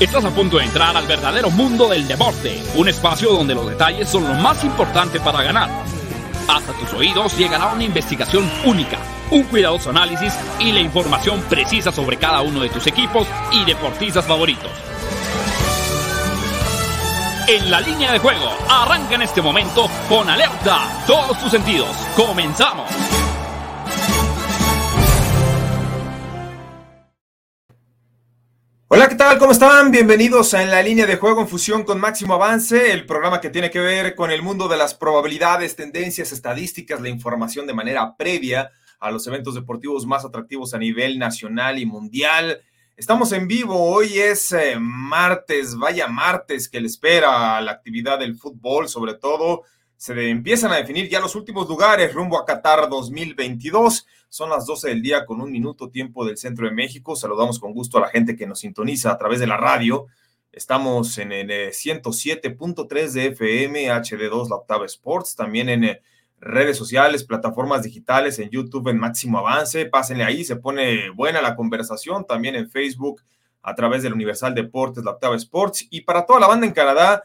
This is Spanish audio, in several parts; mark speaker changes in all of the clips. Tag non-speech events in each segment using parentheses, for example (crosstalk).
Speaker 1: Estás a punto de entrar al verdadero mundo del deporte, un espacio donde los detalles son lo más importante para ganar. Hasta tus oídos llegará una investigación única, un cuidadoso análisis y la información precisa sobre cada uno de tus equipos y deportistas favoritos. En la línea de juego, arranca en este momento con alerta todos tus sentidos. Comenzamos.
Speaker 2: Hola, ¿qué tal? ¿Cómo están? Bienvenidos a En la línea de juego en fusión con Máximo Avance, el programa que tiene que ver con el mundo de las probabilidades, tendencias, estadísticas, la información de manera previa a los eventos deportivos más atractivos a nivel nacional y mundial. Estamos en vivo, hoy es eh, martes, vaya martes que le espera la actividad del fútbol, sobre todo se empiezan a definir ya los últimos lugares rumbo a Qatar 2022. Son las 12 del día con un minuto tiempo del centro de México. Saludamos con gusto a la gente que nos sintoniza a través de la radio. Estamos en el 107.3 eh, de FM, HD2, la Octava Sports, también en eh, redes sociales, plataformas digitales, en YouTube en Máximo Avance. Pásenle ahí, se pone buena la conversación. También en Facebook a través del Universal Deportes, la Octava Sports. Y para toda la banda en Canadá,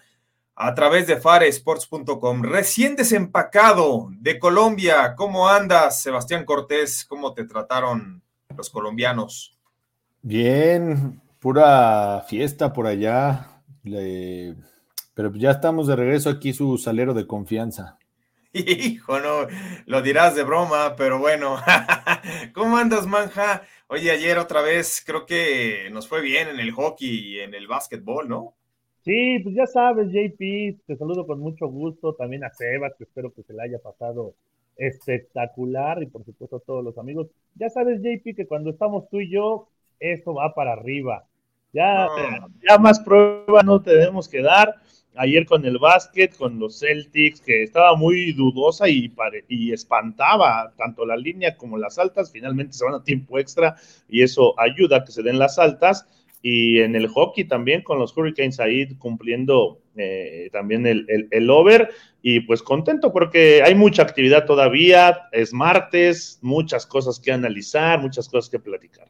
Speaker 2: a través de faresports.com. Recién desempacado de Colombia. ¿Cómo andas, Sebastián Cortés? ¿Cómo te trataron los colombianos?
Speaker 3: Bien, pura fiesta por allá. Pero ya estamos de regreso aquí, su salero de confianza. (laughs)
Speaker 2: Hijo, no, lo dirás de broma, pero bueno. (laughs) ¿Cómo andas, manja? Oye, ayer otra vez creo que nos fue bien en el hockey y en el básquetbol, ¿no?
Speaker 4: Sí, pues ya sabes, JP, te saludo con mucho gusto, también a Sebas, que espero que se le haya pasado espectacular y por supuesto a todos los amigos. Ya sabes, JP, que cuando estamos tú y yo, esto va para arriba. Ya, ya más pruebas no tenemos que dar. Ayer con el básquet, con los Celtics, que estaba muy dudosa y, y espantaba tanto la línea como las altas, finalmente se van a tiempo extra y eso ayuda a que se den las altas y en el hockey también con los Hurricanes ahí cumpliendo eh, también el, el, over y pues contento porque hay mucha actividad todavía, es martes, muchas cosas que analizar, muchas cosas que platicar.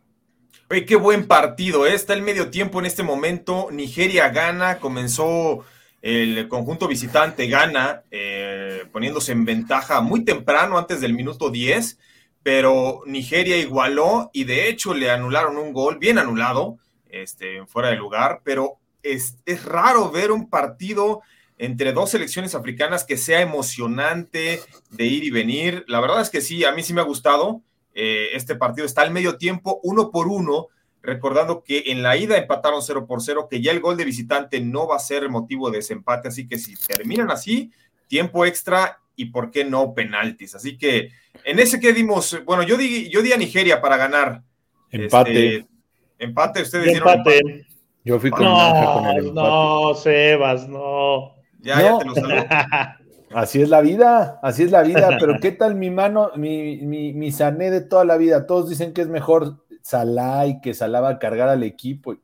Speaker 2: Oye, qué buen partido, ¿eh? está el medio tiempo en este momento, Nigeria gana, comenzó el conjunto visitante gana, eh, poniéndose en ventaja muy temprano, antes del minuto 10, pero Nigeria igualó y de hecho le anularon un gol, bien anulado, este, fuera de lugar, pero es, raro ver un partido entre dos selecciones africanas que sea emocionante de ir y venir. La verdad es que sí, a mí sí me ha gustado. Eh, este partido está al medio tiempo, uno por uno, recordando que en la ida empataron 0 por 0, que ya el gol de visitante no va a ser motivo de desempate, así que si terminan así, tiempo extra y por qué no penaltis. Así que en ese que dimos, bueno, yo di, yo di a Nigeria para ganar.
Speaker 3: Empate.
Speaker 2: Este, Empate, ustedes dieron empate.
Speaker 3: Yo fui con,
Speaker 4: no, con el empate. No, Sebas, no.
Speaker 2: Ya, ya te lo saludo. (laughs)
Speaker 3: Así es la vida, así es la vida, pero ¿qué tal mi mano, mi, mi, mi Sané de toda la vida? Todos dicen que es mejor Salah y que Salah va a cargar al equipo.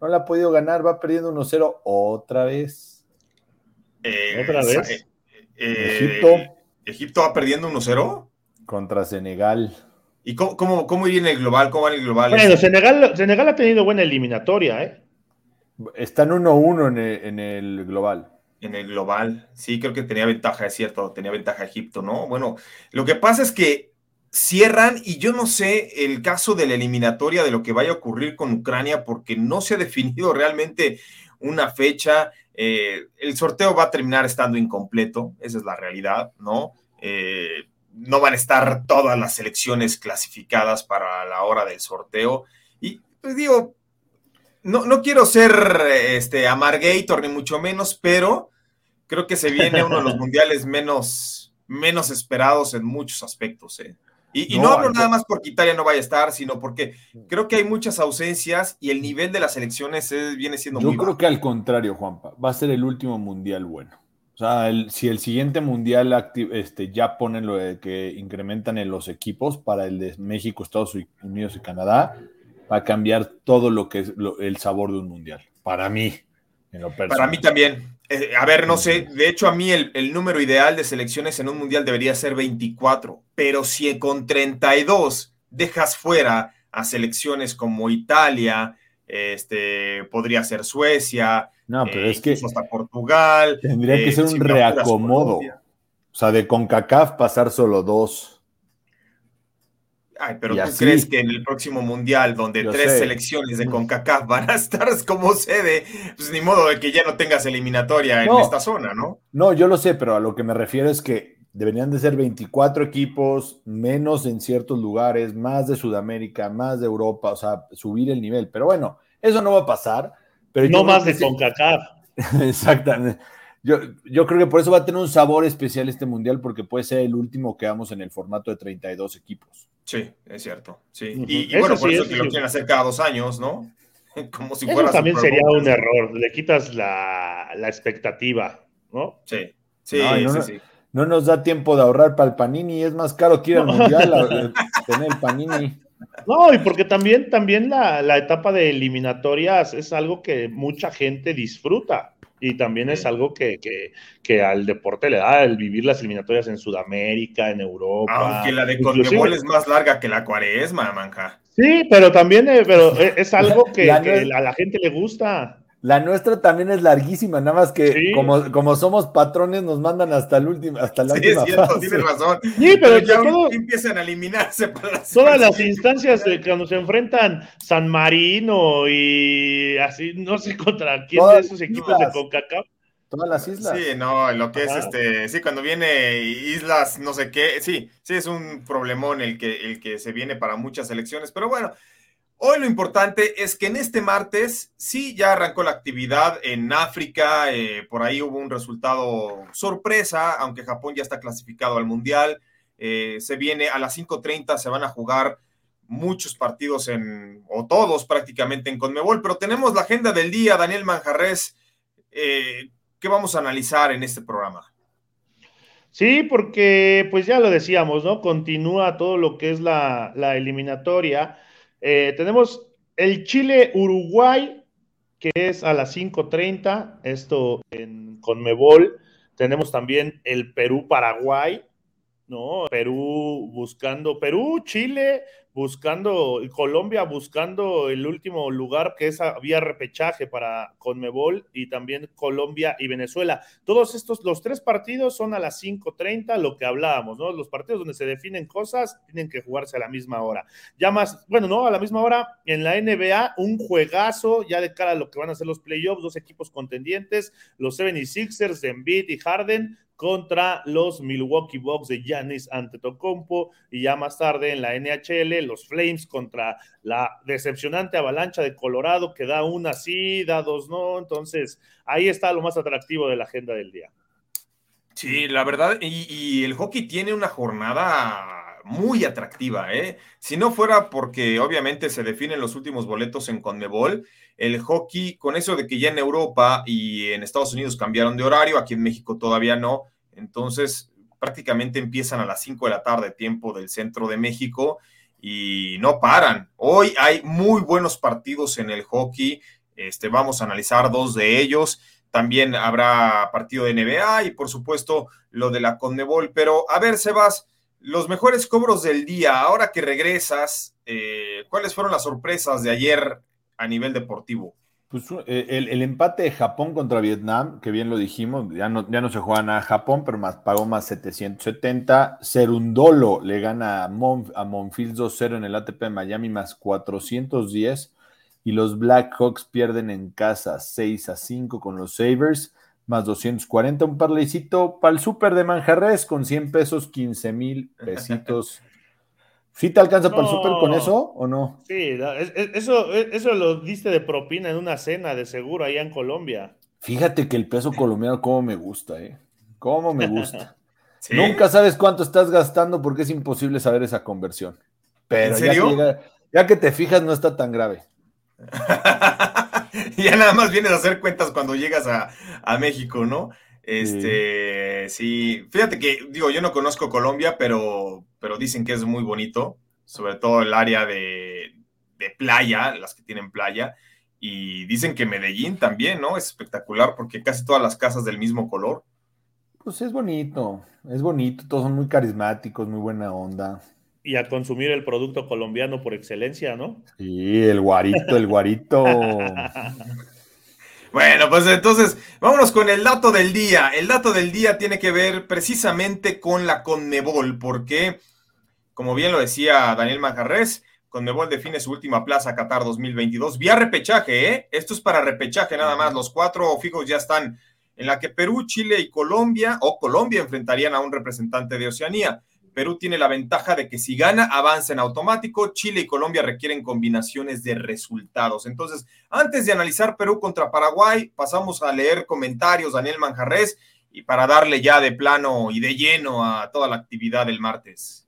Speaker 3: No la ha podido ganar, va perdiendo 1-0 otra vez.
Speaker 2: Eh, ¿Otra vez? Eh,
Speaker 3: eh, Egipto.
Speaker 2: ¿Egipto va perdiendo 1-0?
Speaker 3: Contra Senegal.
Speaker 2: ¿Y cómo, cómo, cómo iría en el global? ¿Cómo va en el global?
Speaker 4: Bueno, Senegal, Senegal ha tenido buena eliminatoria, ¿eh?
Speaker 3: Están 1-1 en, en, el global.
Speaker 2: En el global, sí, creo que tenía ventaja, es cierto, tenía ventaja Egipto, ¿no? Bueno, lo que pasa es que cierran y yo no sé el caso de la eliminatoria de lo que vaya a ocurrir con Ucrania porque no se ha (laughs) definido realmente una fecha. Eh, el sorteo va a terminar estando incompleto, esa es la realidad, ¿no? Eh, no van a estar todas las selecciones clasificadas para la hora del sorteo. Y pues digo, no, no quiero ser este amargator ni mucho menos, pero creo que se viene uno de los (laughs) mundiales menos, menos esperados en muchos aspectos. ¿eh? Y, no, hablo nada más porque Italia no vaya a estar, sino porque creo que hay muchas ausencias y el nivel de las selecciones viene siendo
Speaker 3: muy Yo creo que al contrario, Juanpa, va a ser el último mundial bueno. O sea, si el siguiente mundial este, ya ponen lo de que incrementan en los equipos para el de México, Estados Unidos y Canadá, va a cambiar todo lo que es el sabor de un mundial. Para mí, en lo personal.
Speaker 2: Para mí también. Eh, a ver, no sé, de hecho a mí el, el, número ideal de selecciones en un mundial debería ser 24, pero si con 32 dejas fuera a selecciones como Italia, este, podría ser Suecia,
Speaker 3: no, pero es que
Speaker 2: hasta Portugal.
Speaker 3: Tendría que ser un reacomodo. O sea, de CONCACAF pasar solo dos.
Speaker 2: Ay, pero tú crees que en el próximo mundial, donde tres selecciones de CONCACAF van a (laughs) estar como sede, pues ni modo de que ya no tengas eliminatoria en esta zona, ¿no?
Speaker 3: No, yo lo sé, pero a lo que me refiero es que deberían de ser 24 equipos, menos en ciertos lugares, más de Sudamérica, más de Europa, o sea, subir el nivel. Pero bueno, eso no va a pasar. Pero
Speaker 4: no más de CONCACAF. (laughs)
Speaker 3: Exactamente. Yo, yo, creo que por eso va a tener un sabor especial este mundial, porque puede ser el último que hagamos en el formato de 32 equipos.
Speaker 2: Sí, es cierto. Sí. Y, bueno, por eso que lo quieren hacer cada dos años, ¿no? (laughs)
Speaker 4: Como si fuera. Eso también sería un error. Le quitas la, expectativa, ¿no?
Speaker 2: Sí, sí,
Speaker 3: no,
Speaker 2: sí,
Speaker 3: no, nos da tiempo de ahorrar para el Panini. Es más caro que ir al mundial tener el Panini. (laughs)
Speaker 4: No, y porque también, también la, la etapa de eliminatorias es algo que mucha gente disfruta. Y también es algo que, que, al deporte le da el vivir las eliminatorias en Sudamérica, en Europa.
Speaker 2: Aunque la de Conmebol es más larga que la cuaresma, manja.
Speaker 4: Sí, pero también eh, pero (laughs) es algo que, a la gente le gusta.
Speaker 3: La nuestra también es larguísima, nada más que como, como somos patrones nos mandan hasta el último, hasta la
Speaker 2: sí,
Speaker 3: última
Speaker 2: es cierto, tienes razón.
Speaker 4: Sí, pero, ya
Speaker 2: empiezan a eliminarse
Speaker 4: todas las instancias de cuando se enfrentan San Marino y así, no sé contra quién de esos equipos de CONCACAF.
Speaker 3: Todas las islas.
Speaker 2: Sí, no, lo que es este, sí, cuando viene islas, no sé qué, sí, sí es un problemón el que, el que se viene para muchas elecciones, pero bueno, Hoy lo importante es que en este martes sí ya arrancó la actividad en África, eh, por ahí hubo un resultado sorpresa, aunque Japón ya está clasificado al Mundial, eh, se viene a las 5.30, se van a jugar muchos partidos en, o todos prácticamente en Conmebol, pero tenemos la agenda del día, Daniel Manjarres, eh, ¿qué vamos a analizar en este programa?
Speaker 4: Sí, porque pues ya lo decíamos, ¿no? Continúa todo lo que es la, la eliminatoria. Eh, tenemos el Chile-Uruguay, que es a las 5.30, esto en Conmebol. Tenemos también el Perú-Paraguay, ¿no? Perú buscando, Perú, Chile, buscando, Colombia buscando el último lugar que es había repechaje para Conmebol y también Colombia y Venezuela. Todos estos, los tres partidos son a las 5.30, lo que hablábamos, ¿no? Los partidos donde se definen cosas tienen que jugarse a la misma hora. Ya más, bueno, no, a la misma hora en la NBA, un juegazo ya de cara a lo que van a ser los playoffs, dos equipos contendientes, los 76ers de Embiid y Harden contra los Milwaukee Bucks de Giannis Antetokounmpo y ya más tarde en la NHL los Flames contra la decepcionante avalancha de Colorado que da una sí, da dos no, entonces ahí está lo más atractivo de la agenda del día.
Speaker 2: Sí, la verdad, y, el hockey tiene una jornada muy atractiva, ¿eh? Si no fuera porque obviamente se definen los últimos boletos en Conmebol, el hockey, con eso de que ya en Europa y en Estados Unidos cambiaron de horario, aquí en México todavía no, entonces prácticamente empiezan a las 5 de la tarde, tiempo del centro de México, y no paran. Hoy hay muy buenos partidos en el hockey, este, vamos a analizar dos de ellos. También habrá partido de NBA y por supuesto lo de la Conmebol. Pero a ver, Sebas, los mejores cobros del día, ahora que regresas, eh, ¿cuáles fueron las sorpresas de ayer a nivel deportivo?
Speaker 3: Pues eh, el, empate de Japón contra Vietnam, que bien lo dijimos, ya no, ya no se juega nada a Japón, pero más, pagó más 770. Serundolo le gana a, a Monfield 2-0 en el ATP de Miami más 410. Y los Blackhawks pierden en casa 6 a 5 con los Sabres más 240. Un parlecito para el súper de Manjarres con 100 pesos, 15 mil pesitos. (laughs) ¿Sí te alcanza para el súper con eso o no?
Speaker 4: Sí, eso, eso lo diste de propina en una cena de seguro allá en Colombia.
Speaker 3: Fíjate que el peso colombiano, cómo me gusta, ¿eh? Cómo me gusta. (laughs) Nunca sabes cuánto estás gastando porque es imposible saber esa conversión. Pero Ya, que te fijas, no está tan grave. (laughs)
Speaker 2: ya nada más vienes a hacer cuentas cuando llegas a, a México, ¿no? Este, sí. fíjate que, digo, yo no conozco Colombia, pero, pero dicen que es muy bonito, sobre todo el área de, playa, las que tienen playa, y dicen que Medellín también, ¿no? Es espectacular porque casi todas las casas del mismo color.
Speaker 3: Pues es bonito, es bonito, todos son muy carismáticos, muy buena onda.
Speaker 4: Y a consumir el producto colombiano por excelencia, ¿no?
Speaker 3: Sí, el guarito, el guarito. (laughs)
Speaker 2: Bueno, pues entonces vámonos con el dato del día. El dato del día tiene que ver precisamente con la Conmebol, porque, como bien lo decía Daniel Manjarres, Conmebol define su última plaza Qatar 2022 vía repechaje, ¿eh? Esto es para repechaje nada más. Los cuatro fijos ya están en la que Perú, Chile y Colombia, o Colombia, enfrentarían a un representante de Oceanía. Perú tiene la ventaja de que si gana, avanza en automático. Chile y Colombia requieren combinaciones de resultados. Entonces, antes de analizar Perú contra Paraguay, pasamos a leer comentarios, Daniel Manjarres, y para darle ya de plano y de lleno a toda la actividad del martes.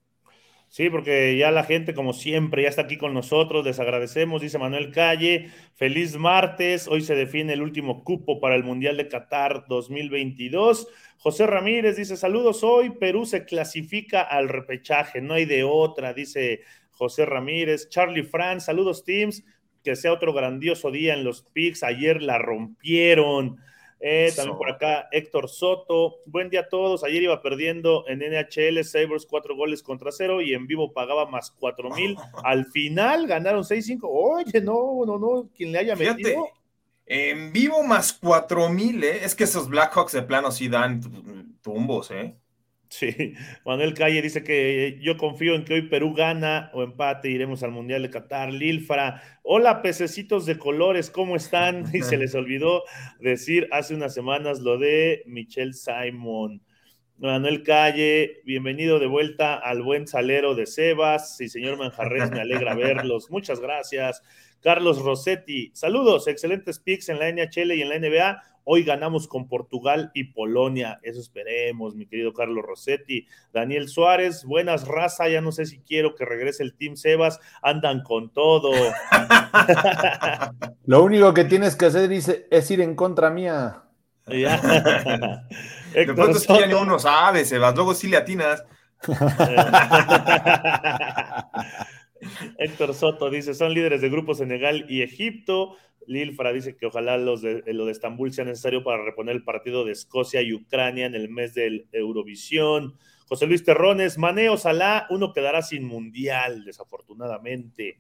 Speaker 4: Sí, porque ya la gente, como siempre, ya está aquí con nosotros. Les agradecemos, dice Manuel Calle. Feliz martes. Hoy se define el último cupo para el Mundial de Qatar 2022. José Ramírez dice: Saludos hoy. Perú se clasifica al repechaje. No hay de otra, dice José Ramírez. Charlie Franz, saludos, teams. Que sea otro grandioso día en los picks. Ayer la rompieron. Eh, también por acá Héctor Soto. Buen día a todos. Ayer iba perdiendo en NHL Sabres cuatro goles contra cero y en vivo pagaba más cuatro mil. (laughs) Al final ganaron 6-5. Oye, no, no, no. Quien le haya metido.
Speaker 2: en vivo más cuatro mil, ¿eh? Es que esos Blackhawks de plano sí dan tumbos, ¿eh?
Speaker 4: Sí, Manuel Calle dice que yo confío en que hoy Perú gana o empate, iremos al Mundial de Qatar. Lilfra, hola pececitos de colores, ¿cómo están? (laughs) Y se les olvidó decir hace unas semanas lo de Michelle Simon. Manuel Calle, bienvenido de vuelta al buen salero de Sebas. Y señor Manjarres, me alegra verlos. Muchas gracias. Carlos Rossetti, saludos, excelentes picks en la NHL y en la NBA. Hoy ganamos con Portugal y Polonia. Eso esperemos, mi querido Carlos Rossetti. Daniel Suárez, buenas raza. Ya no sé si quiero que regrese el Team Sebas. Andan con todo. (laughs)
Speaker 3: Lo único que tienes que hacer dice, es ir en contra mía.
Speaker 2: Ya. (laughs) Después ya ni uno sabe, Sebas. Luego sí le atinas. (laughs)
Speaker 4: Héctor Soto dice, son líderes de grupo Senegal y Egipto. Lilfra dice que ojalá de, lo de Estambul sea necesario para reponer el partido de Escocia y Ucrania en el mes del Eurovisión. José Luis Terrones, Maneo Salá, uno quedará sin mundial, desafortunadamente.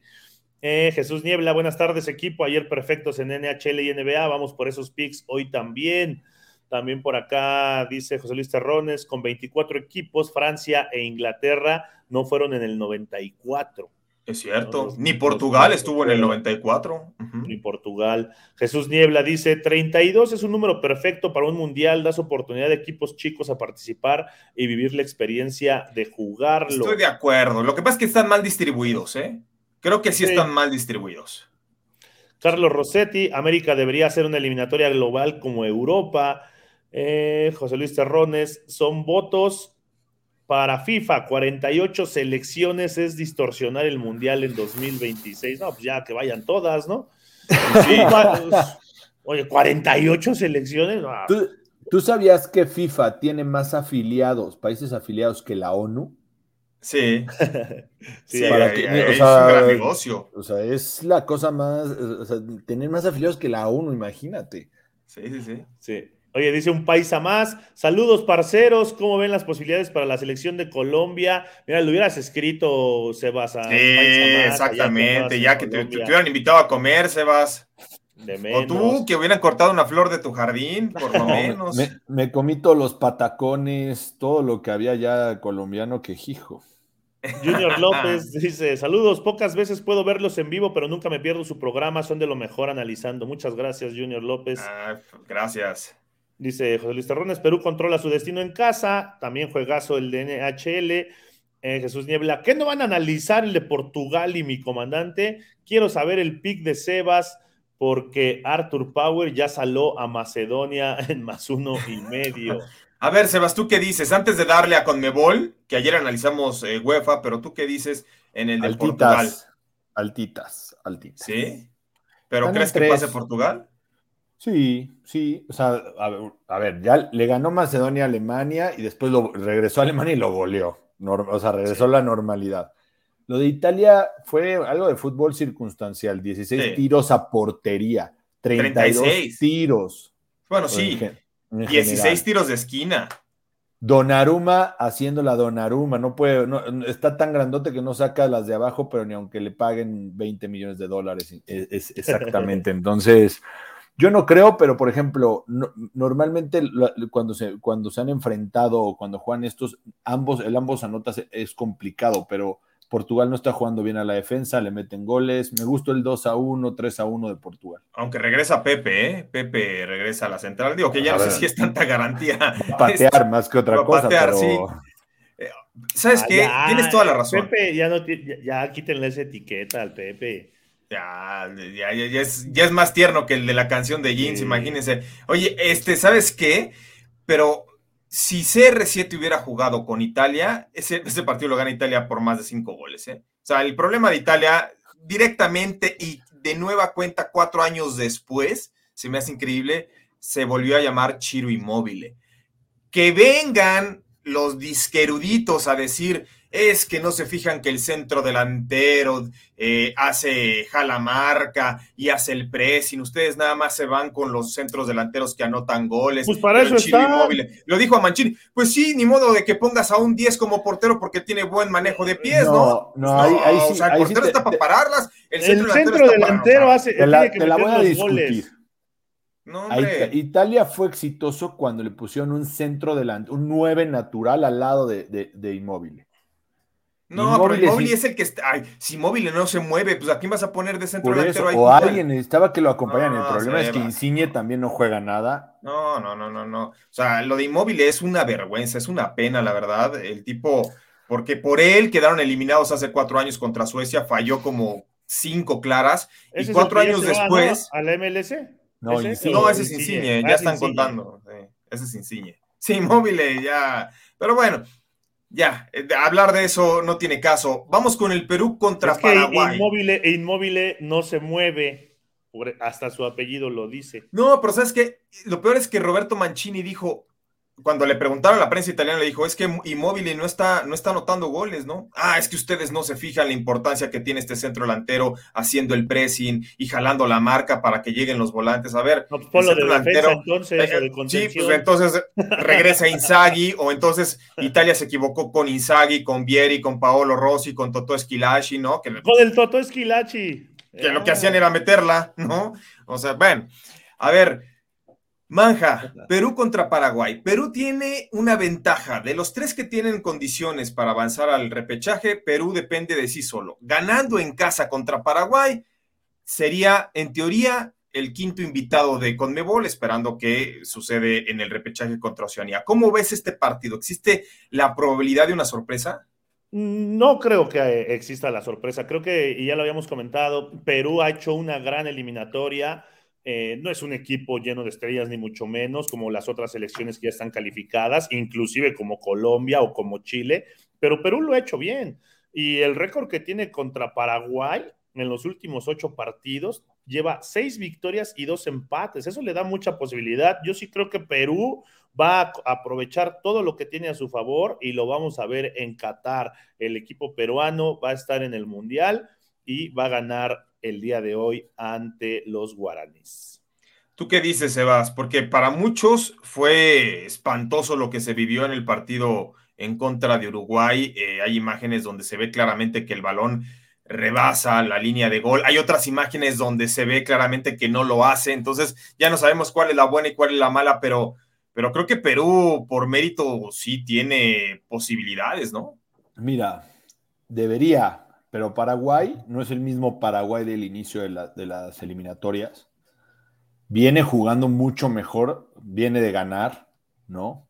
Speaker 4: Eh, Jesús Niebla, buenas tardes, equipo. Ayer perfectos en NHL y NBA. Vamos por esos picks hoy también. También por acá dice José Luis Terrones, con 24 equipos, Francia e Inglaterra no fueron en el 94.
Speaker 2: Es cierto. Ni Portugal estuvo en el 94.
Speaker 4: Ni Portugal. Jesús Niebla dice, 32 es un número perfecto para un mundial, das oportunidad de equipos chicos a participar y vivir la experiencia de jugarlo.
Speaker 2: Estoy de acuerdo. Lo que pasa es que están mal distribuidos, ¿eh? Creo que sí, están mal distribuidos.
Speaker 4: Carlos Rossetti, América debería ser una eliminatoria global como Europa. Eh, José Luis Terrones, son votos para FIFA, 48 selecciones es distorsionar el Mundial en 2026. No, pues ya que vayan todas, ¿no? oye, 48 selecciones.
Speaker 3: ¿Tú, sabías que FIFA tiene más afiliados, países afiliados que la ONU?
Speaker 2: Sí. (laughs)
Speaker 3: sí, para que, o sea, negocio. O sea, es la cosa más, o sea, tener más afiliados que la ONU, imagínate.
Speaker 2: Sí, sí, sí.
Speaker 4: Sí. Oye, dice un país a más. Saludos, parceros. ¿Cómo ven las posibilidades para la selección de Colombia? Mira, lo hubieras escrito, Sebas.
Speaker 2: A sí, exactamente. Ya que te, hubieran invitado a comer, Sebas. O tú, que hubieran cortado una flor de tu jardín, por lo (laughs) menos.
Speaker 3: Me, comí todos los patacones, todo lo que había ya colombiano que hijo.
Speaker 4: Junior (laughs) López dice: Saludos, pocas veces puedo verlos en vivo, pero nunca me pierdo su programa, son de lo mejor analizando. Muchas gracias, Junior López.
Speaker 2: Ah, gracias.
Speaker 4: Dice José Luis Terrones, Perú controla su destino en casa, también juegazo el de NHL. Eh, Jesús Niebla, ¿qué no van a analizar el de Portugal y mi comandante? Quiero saber el pick de Sebas, porque Arthur Power ya saló a Macedonia (laughs) en más uno y medio. (laughs)
Speaker 2: A ver, Sebas, ¿tú qué dices? Antes de darle a Conmebol, que ayer analizamos eh, UEFA, pero tú qué dices en el de Portugal?
Speaker 3: Altitas, altitas.
Speaker 2: ¿Sí? ¿Pero crees que pase Portugal?
Speaker 3: Sí, sí, o sea, a ver, ya le ganó Macedonia a Alemania y después lo regresó a Alemania y lo goleó. o sea, regresó a la normalidad. Lo de Italia fue algo de fútbol circunstancial, 16 tiros a portería, 32 tiros.
Speaker 2: Bueno, sí, 16 tiros de esquina.
Speaker 3: Donaruma haciendo la Donaruma, no puede, no, está tan grandote que no saca las de abajo, pero ni aunque le paguen 20 millones de dólares, es, exactamente. (laughs) Entonces, yo no creo, pero por ejemplo, normalmente cuando se, cuando se han enfrentado o cuando juegan estos, ambos, el ambos anotas es complicado, pero Portugal no está jugando bien a la defensa, le meten goles. Me gustó el 2 a 1, 3 a 1 de Portugal.
Speaker 2: Aunque regresa Pepe, ¿eh? Pepe regresa a la central. Digo que ya no sé si es tanta garantía. (laughs)
Speaker 3: Patear más que otra cosa. Patear, sí.
Speaker 2: Eh, ¿Sabes qué? Tienes toda la razón.
Speaker 4: Pepe, ya, no, ya, quítenle esa etiqueta al Pepe.
Speaker 2: Ya, ya, ya, es, ya es más tierno que el de la canción de Jeans, imagínense. Oye, este, ¿sabes qué? Pero si CR7 hubiera jugado con Italia, ese, partido lo gana Italia por más de cinco goles. ¿eh? O sea, el problema de Italia directamente y de nueva cuenta cuatro años después, se me hace increíble, se volvió a llamar Chiro Inmóvil. Que vengan los disqueruditos a decir, es que no se fijan que el centro delantero eh, hace jala marca y hace el pressing. Ustedes nada más se van con los centros delanteros que anotan goles.
Speaker 4: Pues para eso está.
Speaker 2: Lo dijo a Mancini. Pues sí, ni modo de que pongas a un 10 como portero porque tiene buen manejo de pies, ¿no?
Speaker 3: No, ahí,
Speaker 2: o sea, el portero está para pararlas.
Speaker 4: El centro, delantero, hace.
Speaker 3: Te la, te la voy a discutir. No, Italia fue exitoso cuando le pusieron un centro delante, un 9 natural al lado de, de, de Inmóvil.
Speaker 2: No, pero Inmóvil es el que está. Ay, si Inmóvil no se mueve, pues ¿a quién vas a poner de centro delantero
Speaker 3: ahí? O alguien necesitaba que lo acompañara. el problema es que Insigne también no juega nada.
Speaker 2: No, no, no, no, no. O sea, lo de Inmóvil es una vergüenza, es una pena, la verdad. El tipo, porque por él quedaron eliminados hace cuatro años contra Suecia, falló como cinco claras. Y cuatro años después.
Speaker 4: ¿A la MLC?
Speaker 2: No, ese, no, ese es Insigne, ya están contando. ese es Insigne. Sí, Inmóvil ya. Pero bueno, ya, eh, hablar de eso no tiene caso. Vamos con el Perú contra es que Paraguay.
Speaker 4: Inmóvil, inmóvil no se mueve, hasta su apellido lo dice.
Speaker 2: No, pero sabes que lo peor es que Roberto Mancini dijo, cuando le preguntaron a la prensa italiana, le dijo, es que Inmóvil no está, no está anotando goles, ¿no? Ah, es que ustedes no se fijan la importancia que tiene este centro delantero haciendo el pressing y jalando la marca para que lleguen los volantes. A ver,
Speaker 4: no, pues de delantero, entonces,
Speaker 2: eh, sí, pues entonces regresa Inzaghi, o entonces Italia se equivocó con Inzaghi, con Vieri, con Paolo Rossi, con Toto Esquilaci, ¿no?
Speaker 4: Que, con el Toto Esquilaci.
Speaker 2: Que lo que hacían era meterla, ¿no? O sea, ven, a ver, Manja, Perú contra Paraguay. Perú tiene una ventaja. De los tres que tienen condiciones para avanzar al repechaje, Perú depende de sí solo. Ganando en casa contra Paraguay, sería, en teoría, el quinto invitado de Conmebol, esperando que sucede en el repechaje contra Oceanía. ¿Cómo ves este partido? ¿Existe la probabilidad de una sorpresa?
Speaker 4: No creo que exista la sorpresa. Creo que, y ya lo habíamos comentado, Perú ha hecho una gran eliminatoria eh, no es un equipo lleno de estrellas, ni mucho menos, como las otras selecciones que ya están calificadas, inclusive como Colombia o como Chile, pero Perú lo ha hecho bien. Y el récord que tiene contra Paraguay en los últimos ocho partidos lleva seis victorias y dos empates. Eso le da mucha posibilidad. Yo sí creo que Perú va a aprovechar todo lo que tiene a su favor y lo vamos a ver en Qatar. El equipo peruano va a estar en el Mundial y va a ganar el día de hoy ante los guaraníes.
Speaker 2: ¿Tú qué dices, Sebas? Porque para muchos fue espantoso lo que se vivió en el partido en contra de Uruguay. Eh, hay imágenes donde se ve claramente que el balón rebasa la línea de gol. Hay otras imágenes donde se ve claramente que no lo hace. Entonces ya no sabemos cuál es la buena y cuál es la mala, pero, pero creo que Perú por mérito sí tiene posibilidades, ¿no?
Speaker 3: Mira, debería, pero Paraguay no es el mismo Paraguay del inicio de, las eliminatorias. Viene jugando mucho mejor, viene de ganar, ¿no?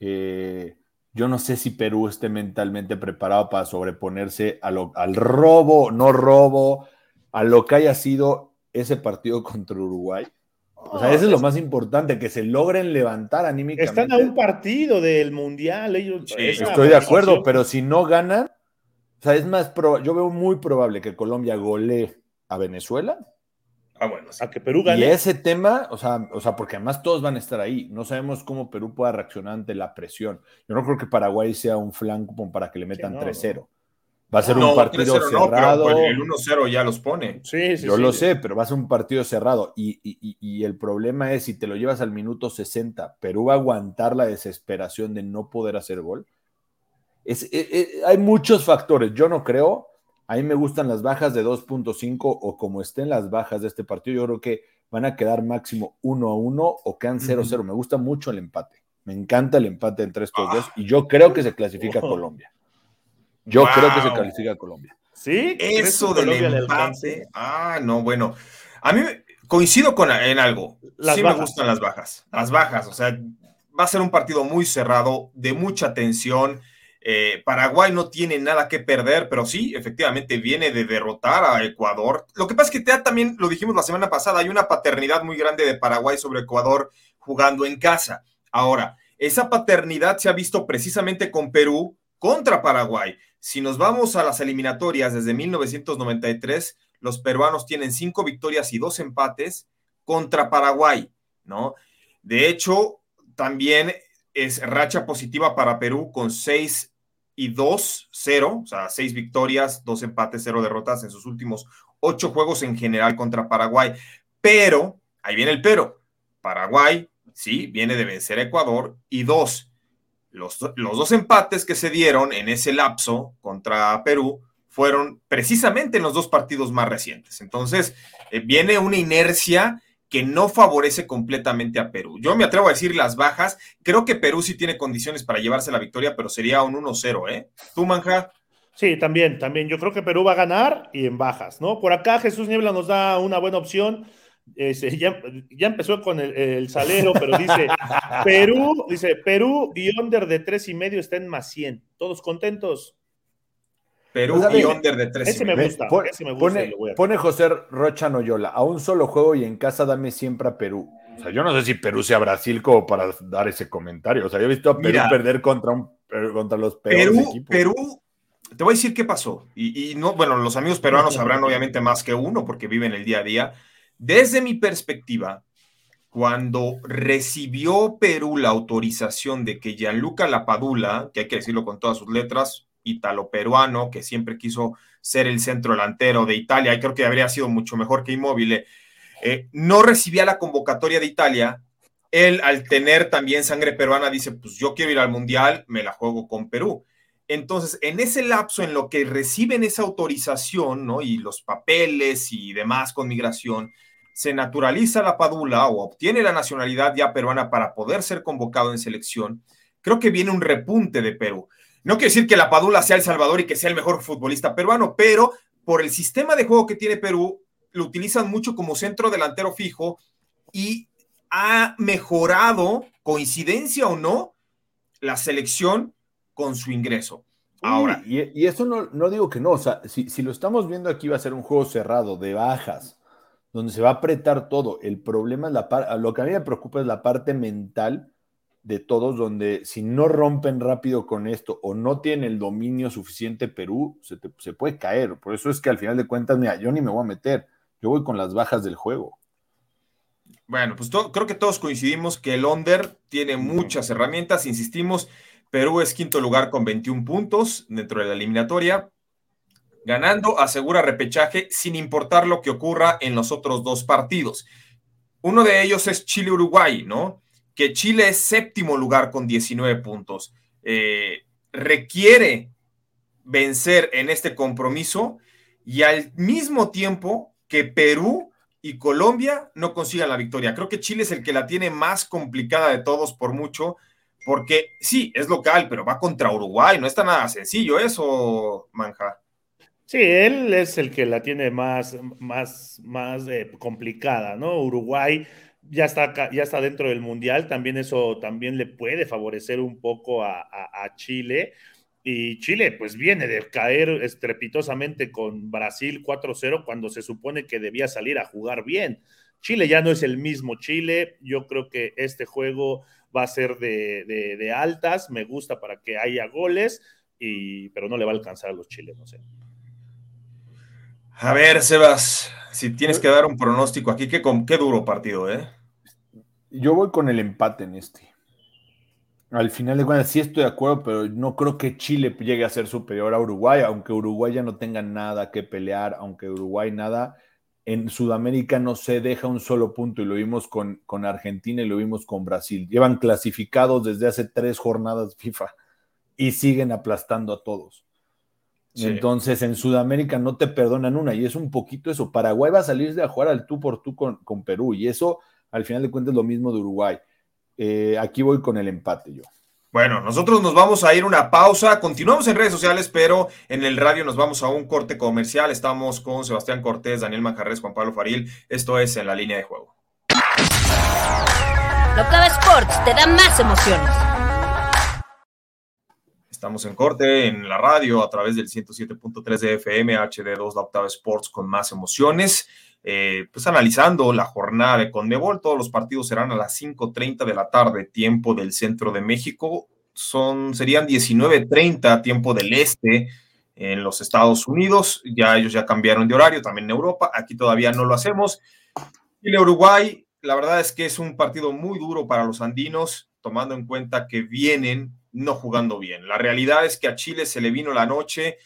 Speaker 3: Eh, yo no sé si Perú esté mentalmente preparado para sobreponerse al robo, no robo, a lo que haya sido ese partido contra Uruguay. O sea, eso es lo más importante, que se logren levantar anímicamente.
Speaker 4: Están a un partido del Mundial. Ellos,
Speaker 3: estoy de acuerdo, pero si no ganan, sea, es más yo veo muy probable que Colombia golee a Venezuela.
Speaker 2: Ah, bueno,
Speaker 4: a que Perú gane.
Speaker 3: Y ese tema, o sea, o sea, porque además todos van a estar ahí. No sabemos cómo Perú pueda reaccionar ante la presión. Yo no creo que Paraguay sea un flanco para que le metan 3-0. Va a ser un partido cerrado.
Speaker 2: No, el 1-0 ya los pone.
Speaker 3: Sí, sí, Yo lo sé, pero va a ser un partido cerrado. Y, el problema es si te lo llevas al minuto 60, Perú va a aguantar la desesperación de no poder hacer gol. Es, e, e, hay muchos factores. Yo no creo. A mí me gustan las bajas de 2.5 o como estén las bajas de este partido. Yo creo que van a quedar máximo 1 a 1 o quedan 0-0. Me gusta mucho el empate. Me encanta el empate entre estos dos y yo creo que se clasifica Colombia. Yo creo que se califica Colombia.
Speaker 2: Sí, eso del empate. Ah, no, bueno. A mí coincido con en algo. sí me gustan las bajas. Las bajas, o sea, va a ser un partido muy cerrado, de mucha tensión. Eh, Paraguay no tiene nada que perder, pero sí, efectivamente viene de derrotar a Ecuador. Lo que pasa es que también lo dijimos la semana pasada, hay una paternidad muy grande de Paraguay sobre Ecuador jugando en casa. Ahora, esa paternidad se ha visto precisamente con Perú contra Paraguay. Si nos vamos a las eliminatorias desde 1993, los peruanos tienen cinco victorias y dos empates contra Paraguay, ¿no? De hecho, también es racha positiva para Perú con seis y dos, cero, o sea, seis victorias, dos empates, cero derrotas en sus últimos ocho juegos en general contra Paraguay. Pero, ahí viene el pero, Paraguay, sí, viene de vencer a Ecuador y dos, los, dos empates que se dieron en ese lapso contra Perú fueron precisamente en los dos partidos más recientes. Entonces, eh, viene una inercia que no favorece completamente a Perú. Yo me atrevo a decir las bajas. Creo que Perú sí tiene condiciones para llevarse la victoria, pero sería un 1-0, ¿eh? ¿Tú, Manja?
Speaker 4: Sí, también, también. Yo creo que Perú va a ganar y en bajas, ¿no? Por acá Jesús Niebla nos da una buena opción ya, empezó con el, salero, pero dice (laughs) Perú, dice Perú y under de tres y medio está en más 100. ¿Todos contentos?
Speaker 2: Perú pues, y under de tres
Speaker 4: ese, me gusta,
Speaker 3: Pone, José Rocha Noyola, a un solo juego y en casa dame siempre a Perú. O sea, yo no sé si Perú sea Brasil como para dar ese comentario. O sea, yo he visto a Perú perder contra, un, contra los peores
Speaker 2: Perú,
Speaker 3: equipos.
Speaker 2: Perú, te voy a decir qué pasó. Y, y no, bueno, los amigos peruanos sabrán obviamente más que uno porque viven el día a día desde mi perspectiva, cuando recibió Perú la autorización de que Gianluca Lapadula, que hay que decirlo con todas sus letras, italo-peruano, que siempre quiso ser el centro delantero de Italia, y creo que habría sido mucho mejor que Inmóvil, eh, no recibía la convocatoria de Italia, él al tener también sangre peruana dice, pues yo quiero ir al Mundial, me la juego con Perú. Entonces, en ese lapso en lo que reciben esa autorización, ¿no? Y los papeles y demás con migración, se naturaliza la Padula o obtiene la nacionalidad ya peruana para poder ser convocado en selección, creo que viene un repunte de Perú. No quiere decir que la Padula sea el Salvador y que sea el mejor futbolista peruano, pero por el sistema de juego que tiene Perú, lo utilizan mucho como centro delantero fijo y ha mejorado, coincidencia o no, la selección con su ingreso. Ahora.
Speaker 3: Y, eso no, no, digo que no, o sea, si, si, lo estamos viendo aquí va a ser un juego cerrado, de bajas, donde se va a apretar todo. El problema es la parte, lo que a mí me preocupa es la parte mental de todos, donde si no rompen rápido con esto o no tienen el dominio suficiente Perú, se, se puede caer. Por eso es que al final de cuentas, mira, yo ni me voy a meter, yo voy con las bajas del juego.
Speaker 2: Bueno, pues creo que todos coincidimos que el Onder tiene muchas herramientas, insistimos, Perú es quinto lugar con 21 puntos dentro de la eliminatoria. Ganando asegura repechaje sin importar lo que ocurra en los otros dos partidos. Uno de ellos es Chile-Uruguay, ¿no? Que Chile es séptimo lugar con 19 puntos. Eh, requiere vencer en este compromiso y al mismo tiempo que Perú y Colombia no consigan la victoria. Creo que Chile es el que la tiene más complicada de todos por mucho porque sí, es local, pero va contra Uruguay, no está nada sencillo eso, Manja.
Speaker 4: Sí, él es el que la tiene más, más, más eh, complicada, ¿no? Uruguay ya está, ya está dentro del Mundial, también eso también le puede favorecer un poco a, Chile. Y Chile, pues viene de caer estrepitosamente con Brasil 4-0 cuando se supone que debía salir a jugar bien. Chile ya no es el mismo Chile. Yo creo que este juego va a ser de, altas, me gusta para que haya goles, y, pero no le va a alcanzar a los chilenos. ¿eh?
Speaker 2: A ver, Sebas, si tienes que dar un pronóstico aquí, qué, qué duro partido, ¿eh?
Speaker 3: Yo voy con el empate en este. al final de cuentas sí estoy de acuerdo, pero no creo que Chile llegue a ser superior a Uruguay, aunque Uruguay ya no tenga nada que pelear, aunque Uruguay nada. En Sudamérica no se deja un solo punto y lo vimos con, con Argentina y lo vimos con Brasil. Llevan clasificados desde hace tres jornadas FIFA y siguen aplastando a todos. Entonces en Sudamérica no te perdonan una y es un poquito eso. Paraguay va a salir de a jugar al tú por tú con, con Perú y eso al final de cuentas es lo mismo de Uruguay. Eh, aquí voy con el empate yo.
Speaker 2: Bueno, nosotros nos vamos a ir una pausa. Continuamos en redes sociales, pero en el radio nos vamos a un corte comercial. Estamos con Sebastián Cortés, Daniel Manjarres, Juan Pablo Faril. Esto es en la línea de juego.
Speaker 5: Octava Sports te da más emociones.
Speaker 2: Estamos en corte en la radio a través del 107.3 de FM, HD2, la Octava Sports con más emociones. Eh, pues analizando la jornada de Conmebol, todos los partidos serán a las 5.30 de la tarde, tiempo del centro de México, son, serían 19.30 tiempo del este en los Estados Unidos, ya ellos ya cambiaron de horario, también en Europa, aquí todavía no lo hacemos. Chile Uruguay, la verdad es que es un partido muy duro para los andinos, tomando en cuenta que vienen no jugando bien. La realidad es que a Chile se le vino la noche,